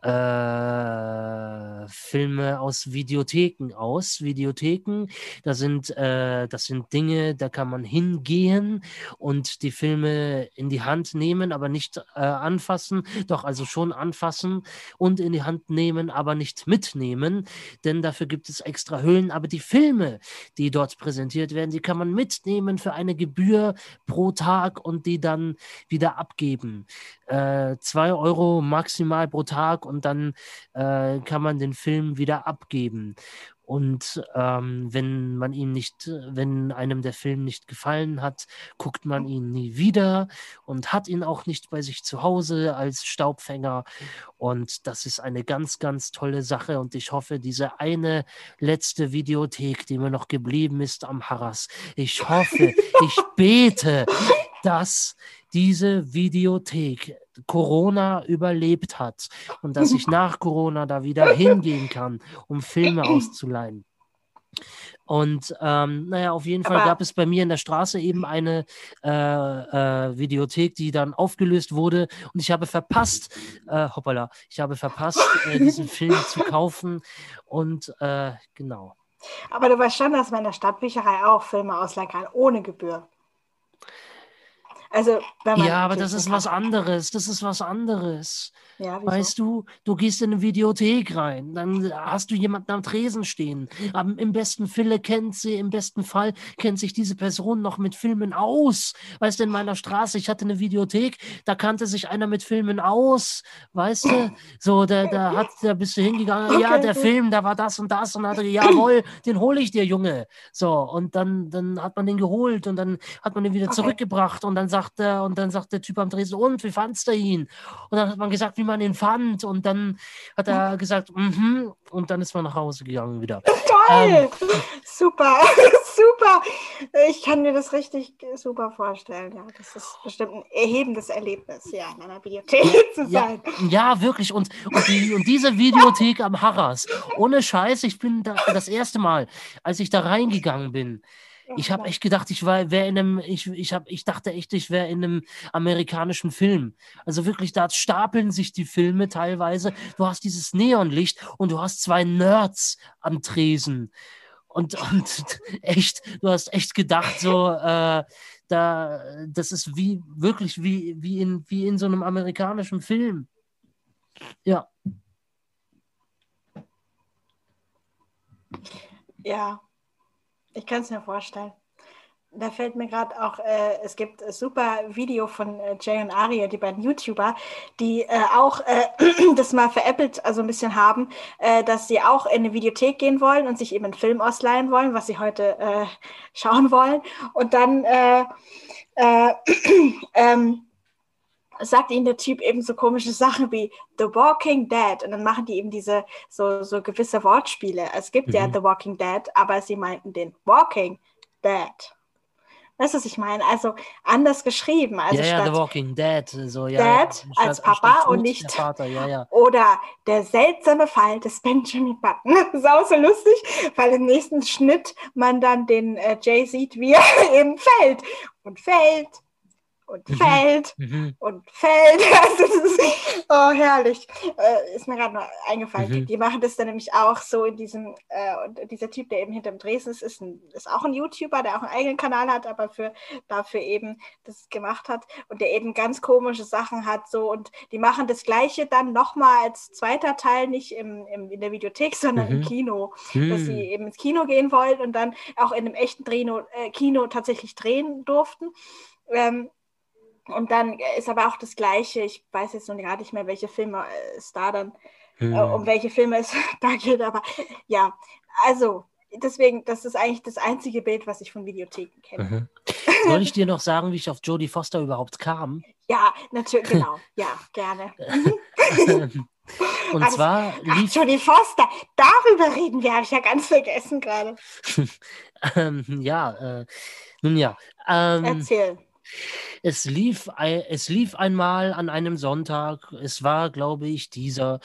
äh, Filme aus Videotheken aus. Videotheken, da sind, äh, das sind Dinge, da kann man hingehen und die Filme in die Hand nehmen, aber nicht äh, anfassen, doch also schon anfassen und in die Hand nehmen, aber nicht mitnehmen, denn dafür gibt es extra Hüllen. Aber die Filme, die dort präsentiert werden, die kann man mitnehmen für eine Gebühr pro Tag und die dann wieder abgeben. Äh, zwei Euro maximal pro Tag und dann äh, kann man den Film wieder abgeben. Und ähm, wenn man ihn nicht, wenn einem der Film nicht gefallen hat, guckt man ihn nie wieder und hat ihn auch nicht bei sich zu Hause als Staubfänger. Und das ist eine ganz, ganz tolle Sache. Und ich hoffe, diese eine letzte Videothek, die mir noch geblieben ist am Harras, ich hoffe, ich bete, dass diese Videothek Corona überlebt hat und dass ich nach Corona da wieder hingehen kann, um Filme auszuleihen. Und ähm, naja, auf jeden Fall Aber- gab es bei mir in der Straße eben eine äh, äh, Videothek, die dann aufgelöst wurde. Und ich habe verpasst, äh, hoppala, ich habe verpasst, äh, diesen Film zu kaufen. Und äh, genau. Aber du weißt schon, dass man in der Stadtbücherei auch Filme ausleihen kann, ohne Gebühr. Also, wenn man Ja, aber das ist was anderes. Das ist was anderes. Ja? Weißt du, du gehst in eine Videothek rein, dann hast du jemanden am Tresen stehen. Am, Im besten Falle kennt sie, im besten Fall kennt sich diese Person noch mit Filmen aus. Weißt du, in meiner Straße, ich hatte eine Videothek, da kannte sich einer mit Filmen aus. Weißt du, so, da, da hat, da bist du hingegangen, ja, Okay, der gut. Film, da war das und das und dann hat er, jawohl, den hole ich dir, Junge. So, und dann, dann hat man den geholt und dann hat man den wieder Okay. zurückgebracht und dann sagt er, und dann sagt der Typ am Dresen, und wie fandst du ihn? Und dann hat man gesagt, wie man ihn fand. Und dann hat er gesagt, mhm, und dann ist man nach Hause gegangen wieder. Toll! Ähm, super, super. Ich kann mir das richtig super vorstellen. Ja, das ist bestimmt ein erhebendes Erlebnis, ja, in einer Videothek zu sein. Ja, ja wirklich. Und, und, die, und diese Videothek am Harras, ohne Scheiß, ich bin da das erste Mal, als ich da reingegangen bin, ich habe echt gedacht, ich war, wäre in einem, ich, ich, hab, ich dachte echt, ich wäre in einem amerikanischen Film. Also wirklich, da stapeln sich die Filme teilweise. Du hast dieses Neonlicht und du hast zwei Nerds am Tresen. Und, und echt, du hast echt gedacht, so, äh, da, das ist wie, wirklich wie, wie, in, wie in so einem amerikanischen Film. Ja. Ja, ich kann es mir vorstellen. Da fällt mir gerade auch, äh, es gibt ein super Video von äh, Jay und Aria, die beiden YouTuber, die äh, auch äh, das mal veräppelt, also ein bisschen haben, äh, dass sie auch in eine Videothek gehen wollen und sich eben einen Film ausleihen wollen, was sie heute äh, schauen wollen. Und dann ähm, sagt ihnen der Typ eben so komische Sachen wie The Walking Dead und dann machen die eben diese so, so gewisse Wortspiele. Es gibt mhm. ja The Walking Dead, aber sie meinten den Walking Dead. Weißt du, was ich meine? Also anders geschrieben. Also ja, ja, The Walking Dead. So, ja, Dad ja, als Papa und nicht der Vater. Ja, ja. Oder der seltsame Fall des Benjamin Button. Auch so lustig, weil im nächsten Schnitt man dann den äh, Jay sieht, wie er eben fällt und fällt und mhm. fällt mhm. und fällt. Also ist, oh, herrlich. Äh, ist mir gerade noch eingefallen. Mhm. Die, machen das dann nämlich auch so in diesem, äh, und dieser Typ, der eben hinterm Dresden ist, ist, ein, ist auch ein YouTuber, der auch einen eigenen Kanal hat, aber für, dafür eben das gemacht hat und der eben ganz komische Sachen hat. So und die machen das Gleiche dann nochmal als zweiter Teil, nicht im, im, in der Videothek, sondern mhm. im Kino. Dass sie mhm. eben ins Kino gehen wollen und dann auch in einem echten Drehno, äh, Kino tatsächlich drehen durften. Ähm, und dann ist aber auch das Gleiche, ich weiß jetzt noch gar nicht mehr, welche Filme es da dann, hm. äh, um welche Filme es da geht, aber ja, also deswegen, das ist eigentlich das einzige Bild, was ich von Videotheken kenne. Mhm. Soll ich dir noch sagen, wie ich auf Jodie Foster überhaupt kam? Ja, natürlich, genau, ja, gerne. Und also, zwar lief. Ach, Jodie Foster, darüber reden wir, habe ich ja ganz vergessen gerade. ähm, ja, äh, nun ja. Ähm, Erzähl. Es lief, es lief einmal an einem Sonntag. Es war, glaube ich, dieser,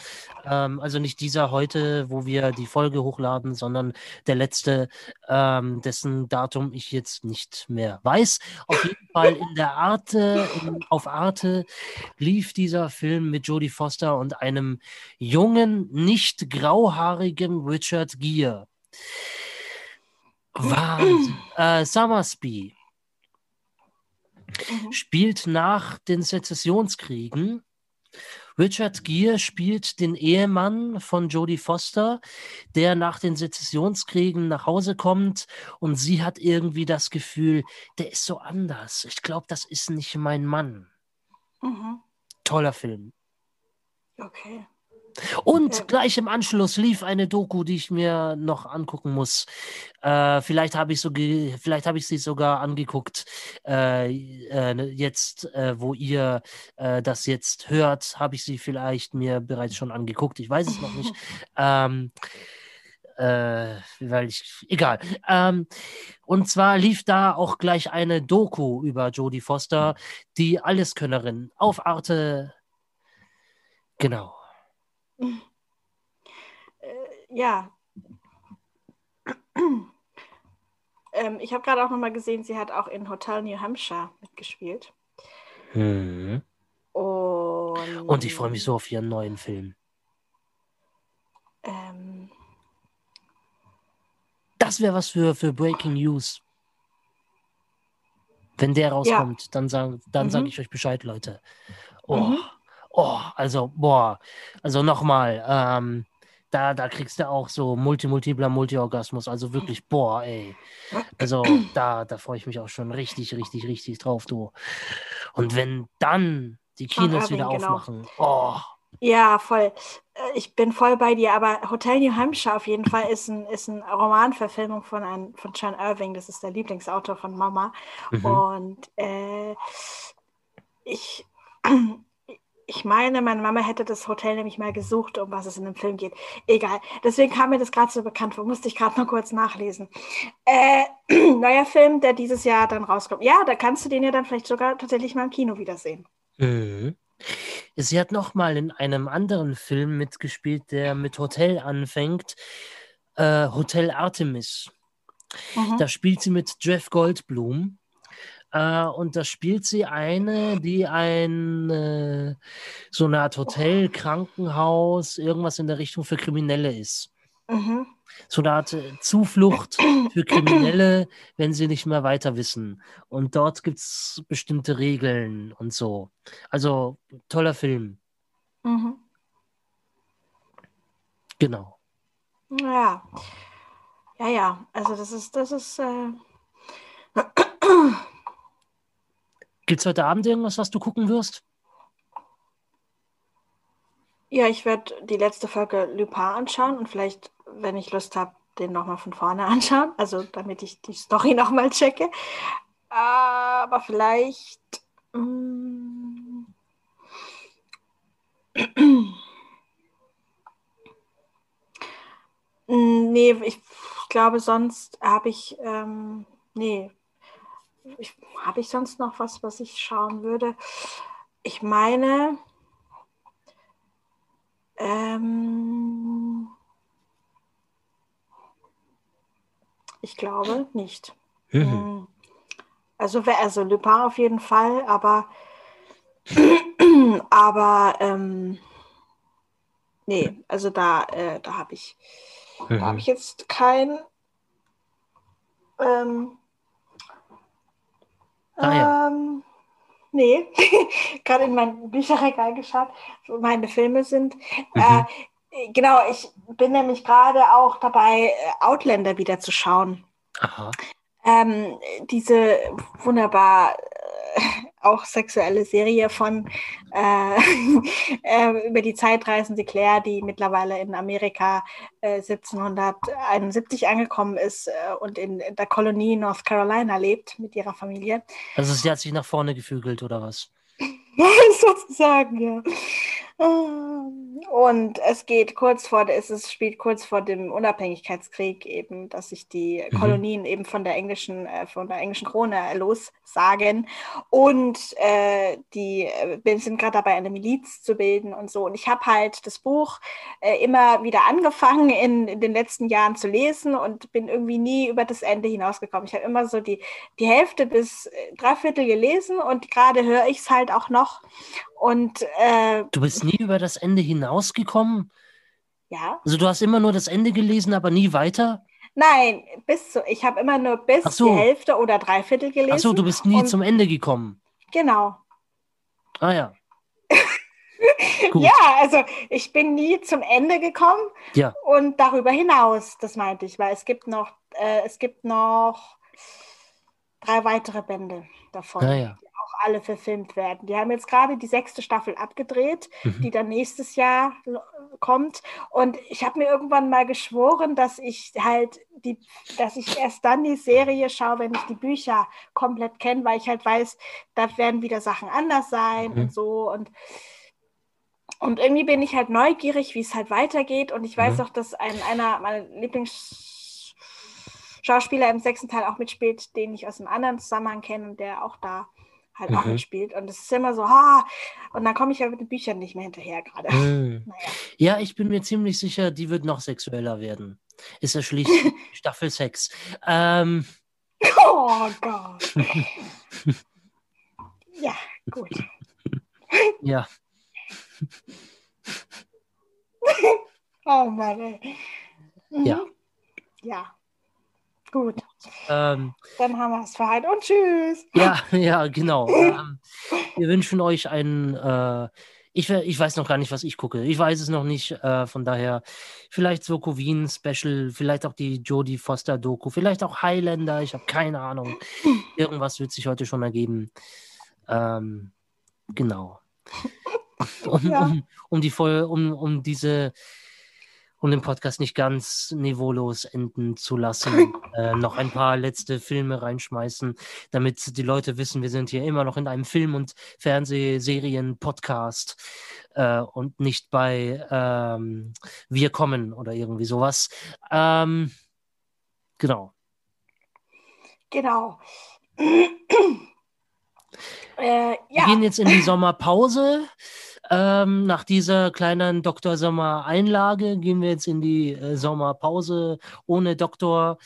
ähm, also nicht dieser heute, wo wir die Folge hochladen, sondern der letzte, ähm, dessen Datum ich jetzt nicht mehr weiß. Auf jeden Fall in der Arte, in, auf Arte lief dieser Film mit Jodie Foster und einem jungen, nicht grauhaarigen Richard Gere. Wahnsinn. Äh, Summersby mhm. spielt nach den Sezessionskriegen. Richard Gere spielt den Ehemann von Jodie Foster, der nach den Sezessionskriegen nach Hause kommt und sie hat irgendwie das Gefühl, der ist so anders. Ich glaube, das ist nicht mein Mann. Mhm. Toller Film. Okay. Und gleich im Anschluss lief eine Doku, die ich mir noch angucken muss. Äh, vielleicht habe ich, so hab ich sie sogar angeguckt. Äh, äh, jetzt, äh, wo ihr äh, das jetzt hört, habe ich sie vielleicht mir bereits schon angeguckt. Ich weiß es noch nicht. ähm, äh, weil ich, egal. Ähm, und zwar lief da auch gleich eine Doku über Jodie Foster, die Alleskönnerin auf Arte. Genau. Äh, ja. ähm, ich habe gerade auch nochmal gesehen, sie hat auch in Hotel New Hampshire mitgespielt. Mhm. Und, Und ich freue mich so auf ihren neuen Film. Ähm, das wäre was für, für Breaking News. Wenn der rauskommt, ja. dann sage dann mhm. sag ich euch Bescheid, Leute. Oh. Mhm oh, also, boah, also nochmal, ähm, da, da kriegst du auch so multi, multipler Multi-Orgasmus, also wirklich, boah, ey. Also da, da freue ich mich auch schon richtig, richtig, richtig drauf, du. Und wenn dann die Kinos wieder genau. aufmachen, oh, Ja, voll. Äh, Ich bin voll bei dir, aber Hotel New Hampshire auf jeden Fall ist ein, ist eine Romanverfilmung von, einem, von John Irving. Das ist der Lieblingsautor von Mama. Mhm. Und äh, ich, ich meine, meine Mama hätte das Hotel nämlich mal gesucht, um was es in dem Film geht. Egal. Deswegen kam mir das gerade so bekannt vor. Musste ich gerade mal kurz nachlesen. Äh, neuer Film, der dieses Jahr dann rauskommt. Ja, da kannst du den ja dann vielleicht sogar tatsächlich mal im Kino wiedersehen. Mhm. Sie hat noch mal in einem anderen Film mitgespielt, der mit Hotel anfängt. Äh, Hotel Artemis. Mhm. Da spielt sie mit Jeff Goldblum. Äh, und da spielt sie eine, die ein äh, so eine Art Hotel, Krankenhaus, irgendwas in der Richtung für Kriminelle ist. Mhm. So eine Art äh, Zuflucht für Kriminelle, wenn sie nicht mehr weiter wissen. Und dort gibt es bestimmte Regeln und so. Also toller Film. Mhm. Genau. Ja. Ja, ja. Also das ist, das ist, äh, Gibt es heute Abend irgendwas, was du gucken wirst? ja, ich werde die letzte Folge Lupin anschauen und vielleicht, wenn ich Lust habe, den nochmal von vorne anschauen. Also damit ich die Story nochmal checke. Aber vielleicht. mm, Nee, ich glaube, sonst habe ich, ähm, nee, habe ich sonst noch was, was ich schauen würde? Ich meine, ähm, ich glaube nicht. Mhm. Mm, Also, also Lupin auf jeden Fall, aber, aber ähm, nee, also da, äh, da habe ich, da habe Mhm. ich jetzt kein, ähm, Ah, ja. ähm, nee, gerade in mein Bücherregal geschaut, wo meine Filme sind. Mhm. Äh, genau, ich bin nämlich gerade auch dabei, äh, Outlander wieder zu schauen. Aha. Ähm, diese wunderbar äh, auch sexuelle Serie von äh, äh, über die zeitreisende Claire, die mittlerweile in Amerika äh, 1771 angekommen ist äh, und in der Kolonie North Carolina lebt mit ihrer Familie. Also sie hat sich nach vorne gefügelt oder was? Sozusagen, ja. Und es geht kurz vor, es ist, spielt kurz vor dem Unabhängigkeitskrieg eben, dass sich die Mhm. Kolonien eben von der englischen, äh, von der englischen Krone lossagen. Und äh, die äh, wir sind gerade dabei, eine Miliz zu bilden und so. Und ich habe halt das Buch äh, immer wieder angefangen in, in den letzten Jahren zu lesen und bin irgendwie nie über das Ende hinausgekommen. Ich habe immer so die, die Hälfte bis äh, Dreiviertel gelesen und gerade höre ich es halt auch noch. Und äh, Du bist nie über das Ende hinausgekommen? ja, Also du hast immer nur das Ende gelesen, aber nie weiter? nein, bis zu, ich habe immer nur bis so. die Hälfte oder Dreiviertel gelesen. Achso, du bist nie und- zum Ende gekommen. Genau. Ah ja. Gut. Ja, also ich bin nie zum Ende gekommen Ja. und darüber hinaus, das meinte ich, weil es gibt noch, äh, es gibt noch drei weitere Bände davon. Ah ja. Alle verfilmt werden. Die haben jetzt gerade die sechste Staffel abgedreht, Mhm. die dann nächstes Jahr lo- kommt. Und ich habe mir irgendwann mal geschworen, dass ich halt die, dass ich erst dann die Serie schaue, wenn ich die Bücher komplett kenne, weil ich halt weiß, da werden wieder Sachen anders sein Mhm. und so. Und und irgendwie bin ich halt neugierig, wie es halt weitergeht. Und ich weiß Mhm. auch, dass ein, einer meiner Lieblingsschauspieler im sechsten Teil auch mitspielt, den ich aus einem anderen Zusammenhang kenne und der auch da halt auch Mhm. mitspielt. Und es ist immer so, ha, und dann komme ich ja mit den Büchern nicht mehr hinterher gerade. Hm. Naja. Ja, ich bin mir ziemlich sicher, die wird noch sexueller werden. Ist ja schließlich Staffel 6. Ähm, Oh Gott. ja, gut. ja. Oh Mann, ey. Mhm. Ja. Ja. Gut. Ähm, Dann haben wir es für heute und tschüss. ja, ja, genau. Ähm, wir wünschen euch einen. Äh, ich, ich weiß noch gar nicht, was ich gucke. Ich weiß es noch nicht. Äh, von daher vielleicht so Covin Special, vielleicht auch die Jodie Foster Doku, vielleicht auch Highlander. Ich habe keine Ahnung. Irgendwas wird sich heute schon ergeben. Ähm, genau. um, ja. um, um die voll, um, um diese um den Podcast nicht ganz niveaulos enden zu lassen, äh, noch ein paar letzte Filme reinschmeißen, damit die Leute wissen, wir sind hier immer noch in einem Film- und Fernsehserien-Podcast äh, und nicht bei ähm, Wir kommen oder irgendwie sowas. Ähm, genau. Genau. Äh, ja. Wir gehen jetzt in die Sommerpause. Ähm, nach dieser kleinen Dr. Sommer Einlage gehen wir jetzt in die äh, Sommerpause ohne Doktor.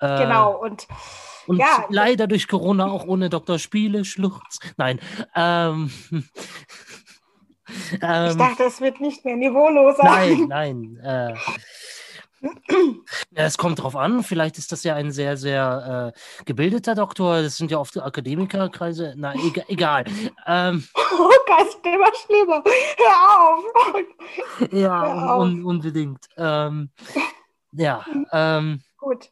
Äh, genau, und, und ja, leider durch Corona auch ohne Doktor Spiele, Schluchz. Nein. Ähm, ich ähm, dachte, es wird nicht mehr niveauloser. Nein, nein. Äh, ja, es kommt drauf an. Vielleicht ist das ja ein sehr, sehr äh, gebildeter Doktor. Das sind ja oft Akademikerkreise. Na, egal. egal. Ähm, oh Gott, ist immer schlimmer. Hör auf. ja, Hör auf. Un unbedingt. Ähm, ja. Ähm, gut.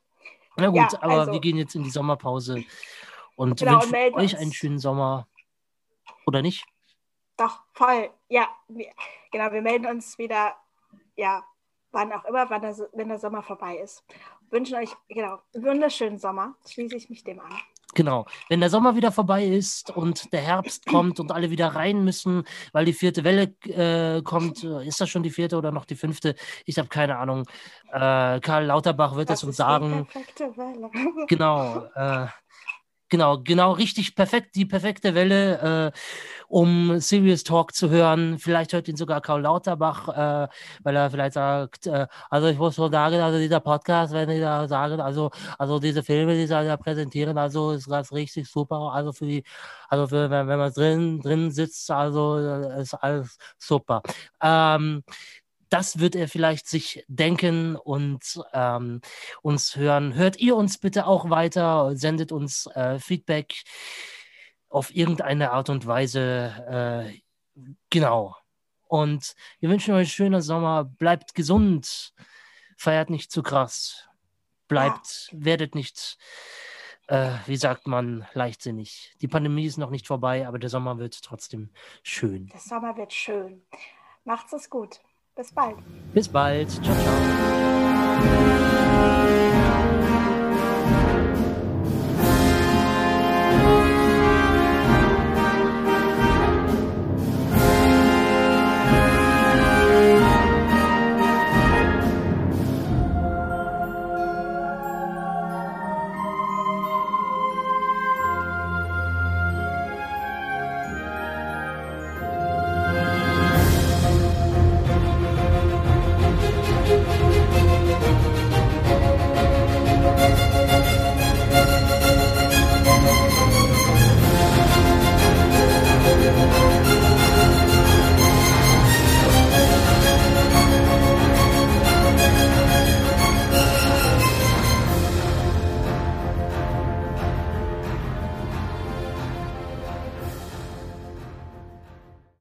Na gut, ja, aber also, wir gehen jetzt in die Sommerpause und genau, wünschen und euch uns. einen schönen Sommer. Oder nicht? Doch, voll. Ja, wir, genau. Wir melden uns wieder. Ja, wann auch immer, wann der, wenn der Sommer vorbei ist. Wünschen euch, genau, einen wunderschönen Sommer. Schließe ich mich dem an. Genau. Wenn der Sommer wieder vorbei ist und der Herbst kommt und alle wieder rein müssen, weil die vierte Welle äh, kommt, äh, ist das schon die vierte oder noch die fünfte? Ich habe keine Ahnung. Äh, Karl Lauterbach wird das, das uns sagen. Genau. Äh, Genau, genau, richtig perfekt, die perfekte Welle, äh, um Serious Talk zu hören. Vielleicht hört ihn sogar Karl Lauterbach, äh, weil er vielleicht sagt, äh, also ich muss schon sagen, also dieser Podcast, wenn die da sagen, also, also diese Filme, die sie da präsentieren, also ist das richtig super. Also für die, also für, wenn, wenn man drin, drin sitzt, also äh, ist alles super. Ähm, das wird er vielleicht sich denken und ähm, uns hören. Hört ihr uns bitte auch weiter, sendet uns äh, Feedback auf irgendeine Art und Weise. Äh, genau. Und wir wünschen euch einen schönen Sommer. Bleibt gesund. Feiert nicht zu krass. Bleibt, werdet nicht, äh, wie sagt man, leichtsinnig. Die Pandemie ist noch nicht vorbei, aber der Sommer wird trotzdem schön. Der Sommer wird schön. Macht's es gut. Bis bald. Bis bald. Ciao, ciao.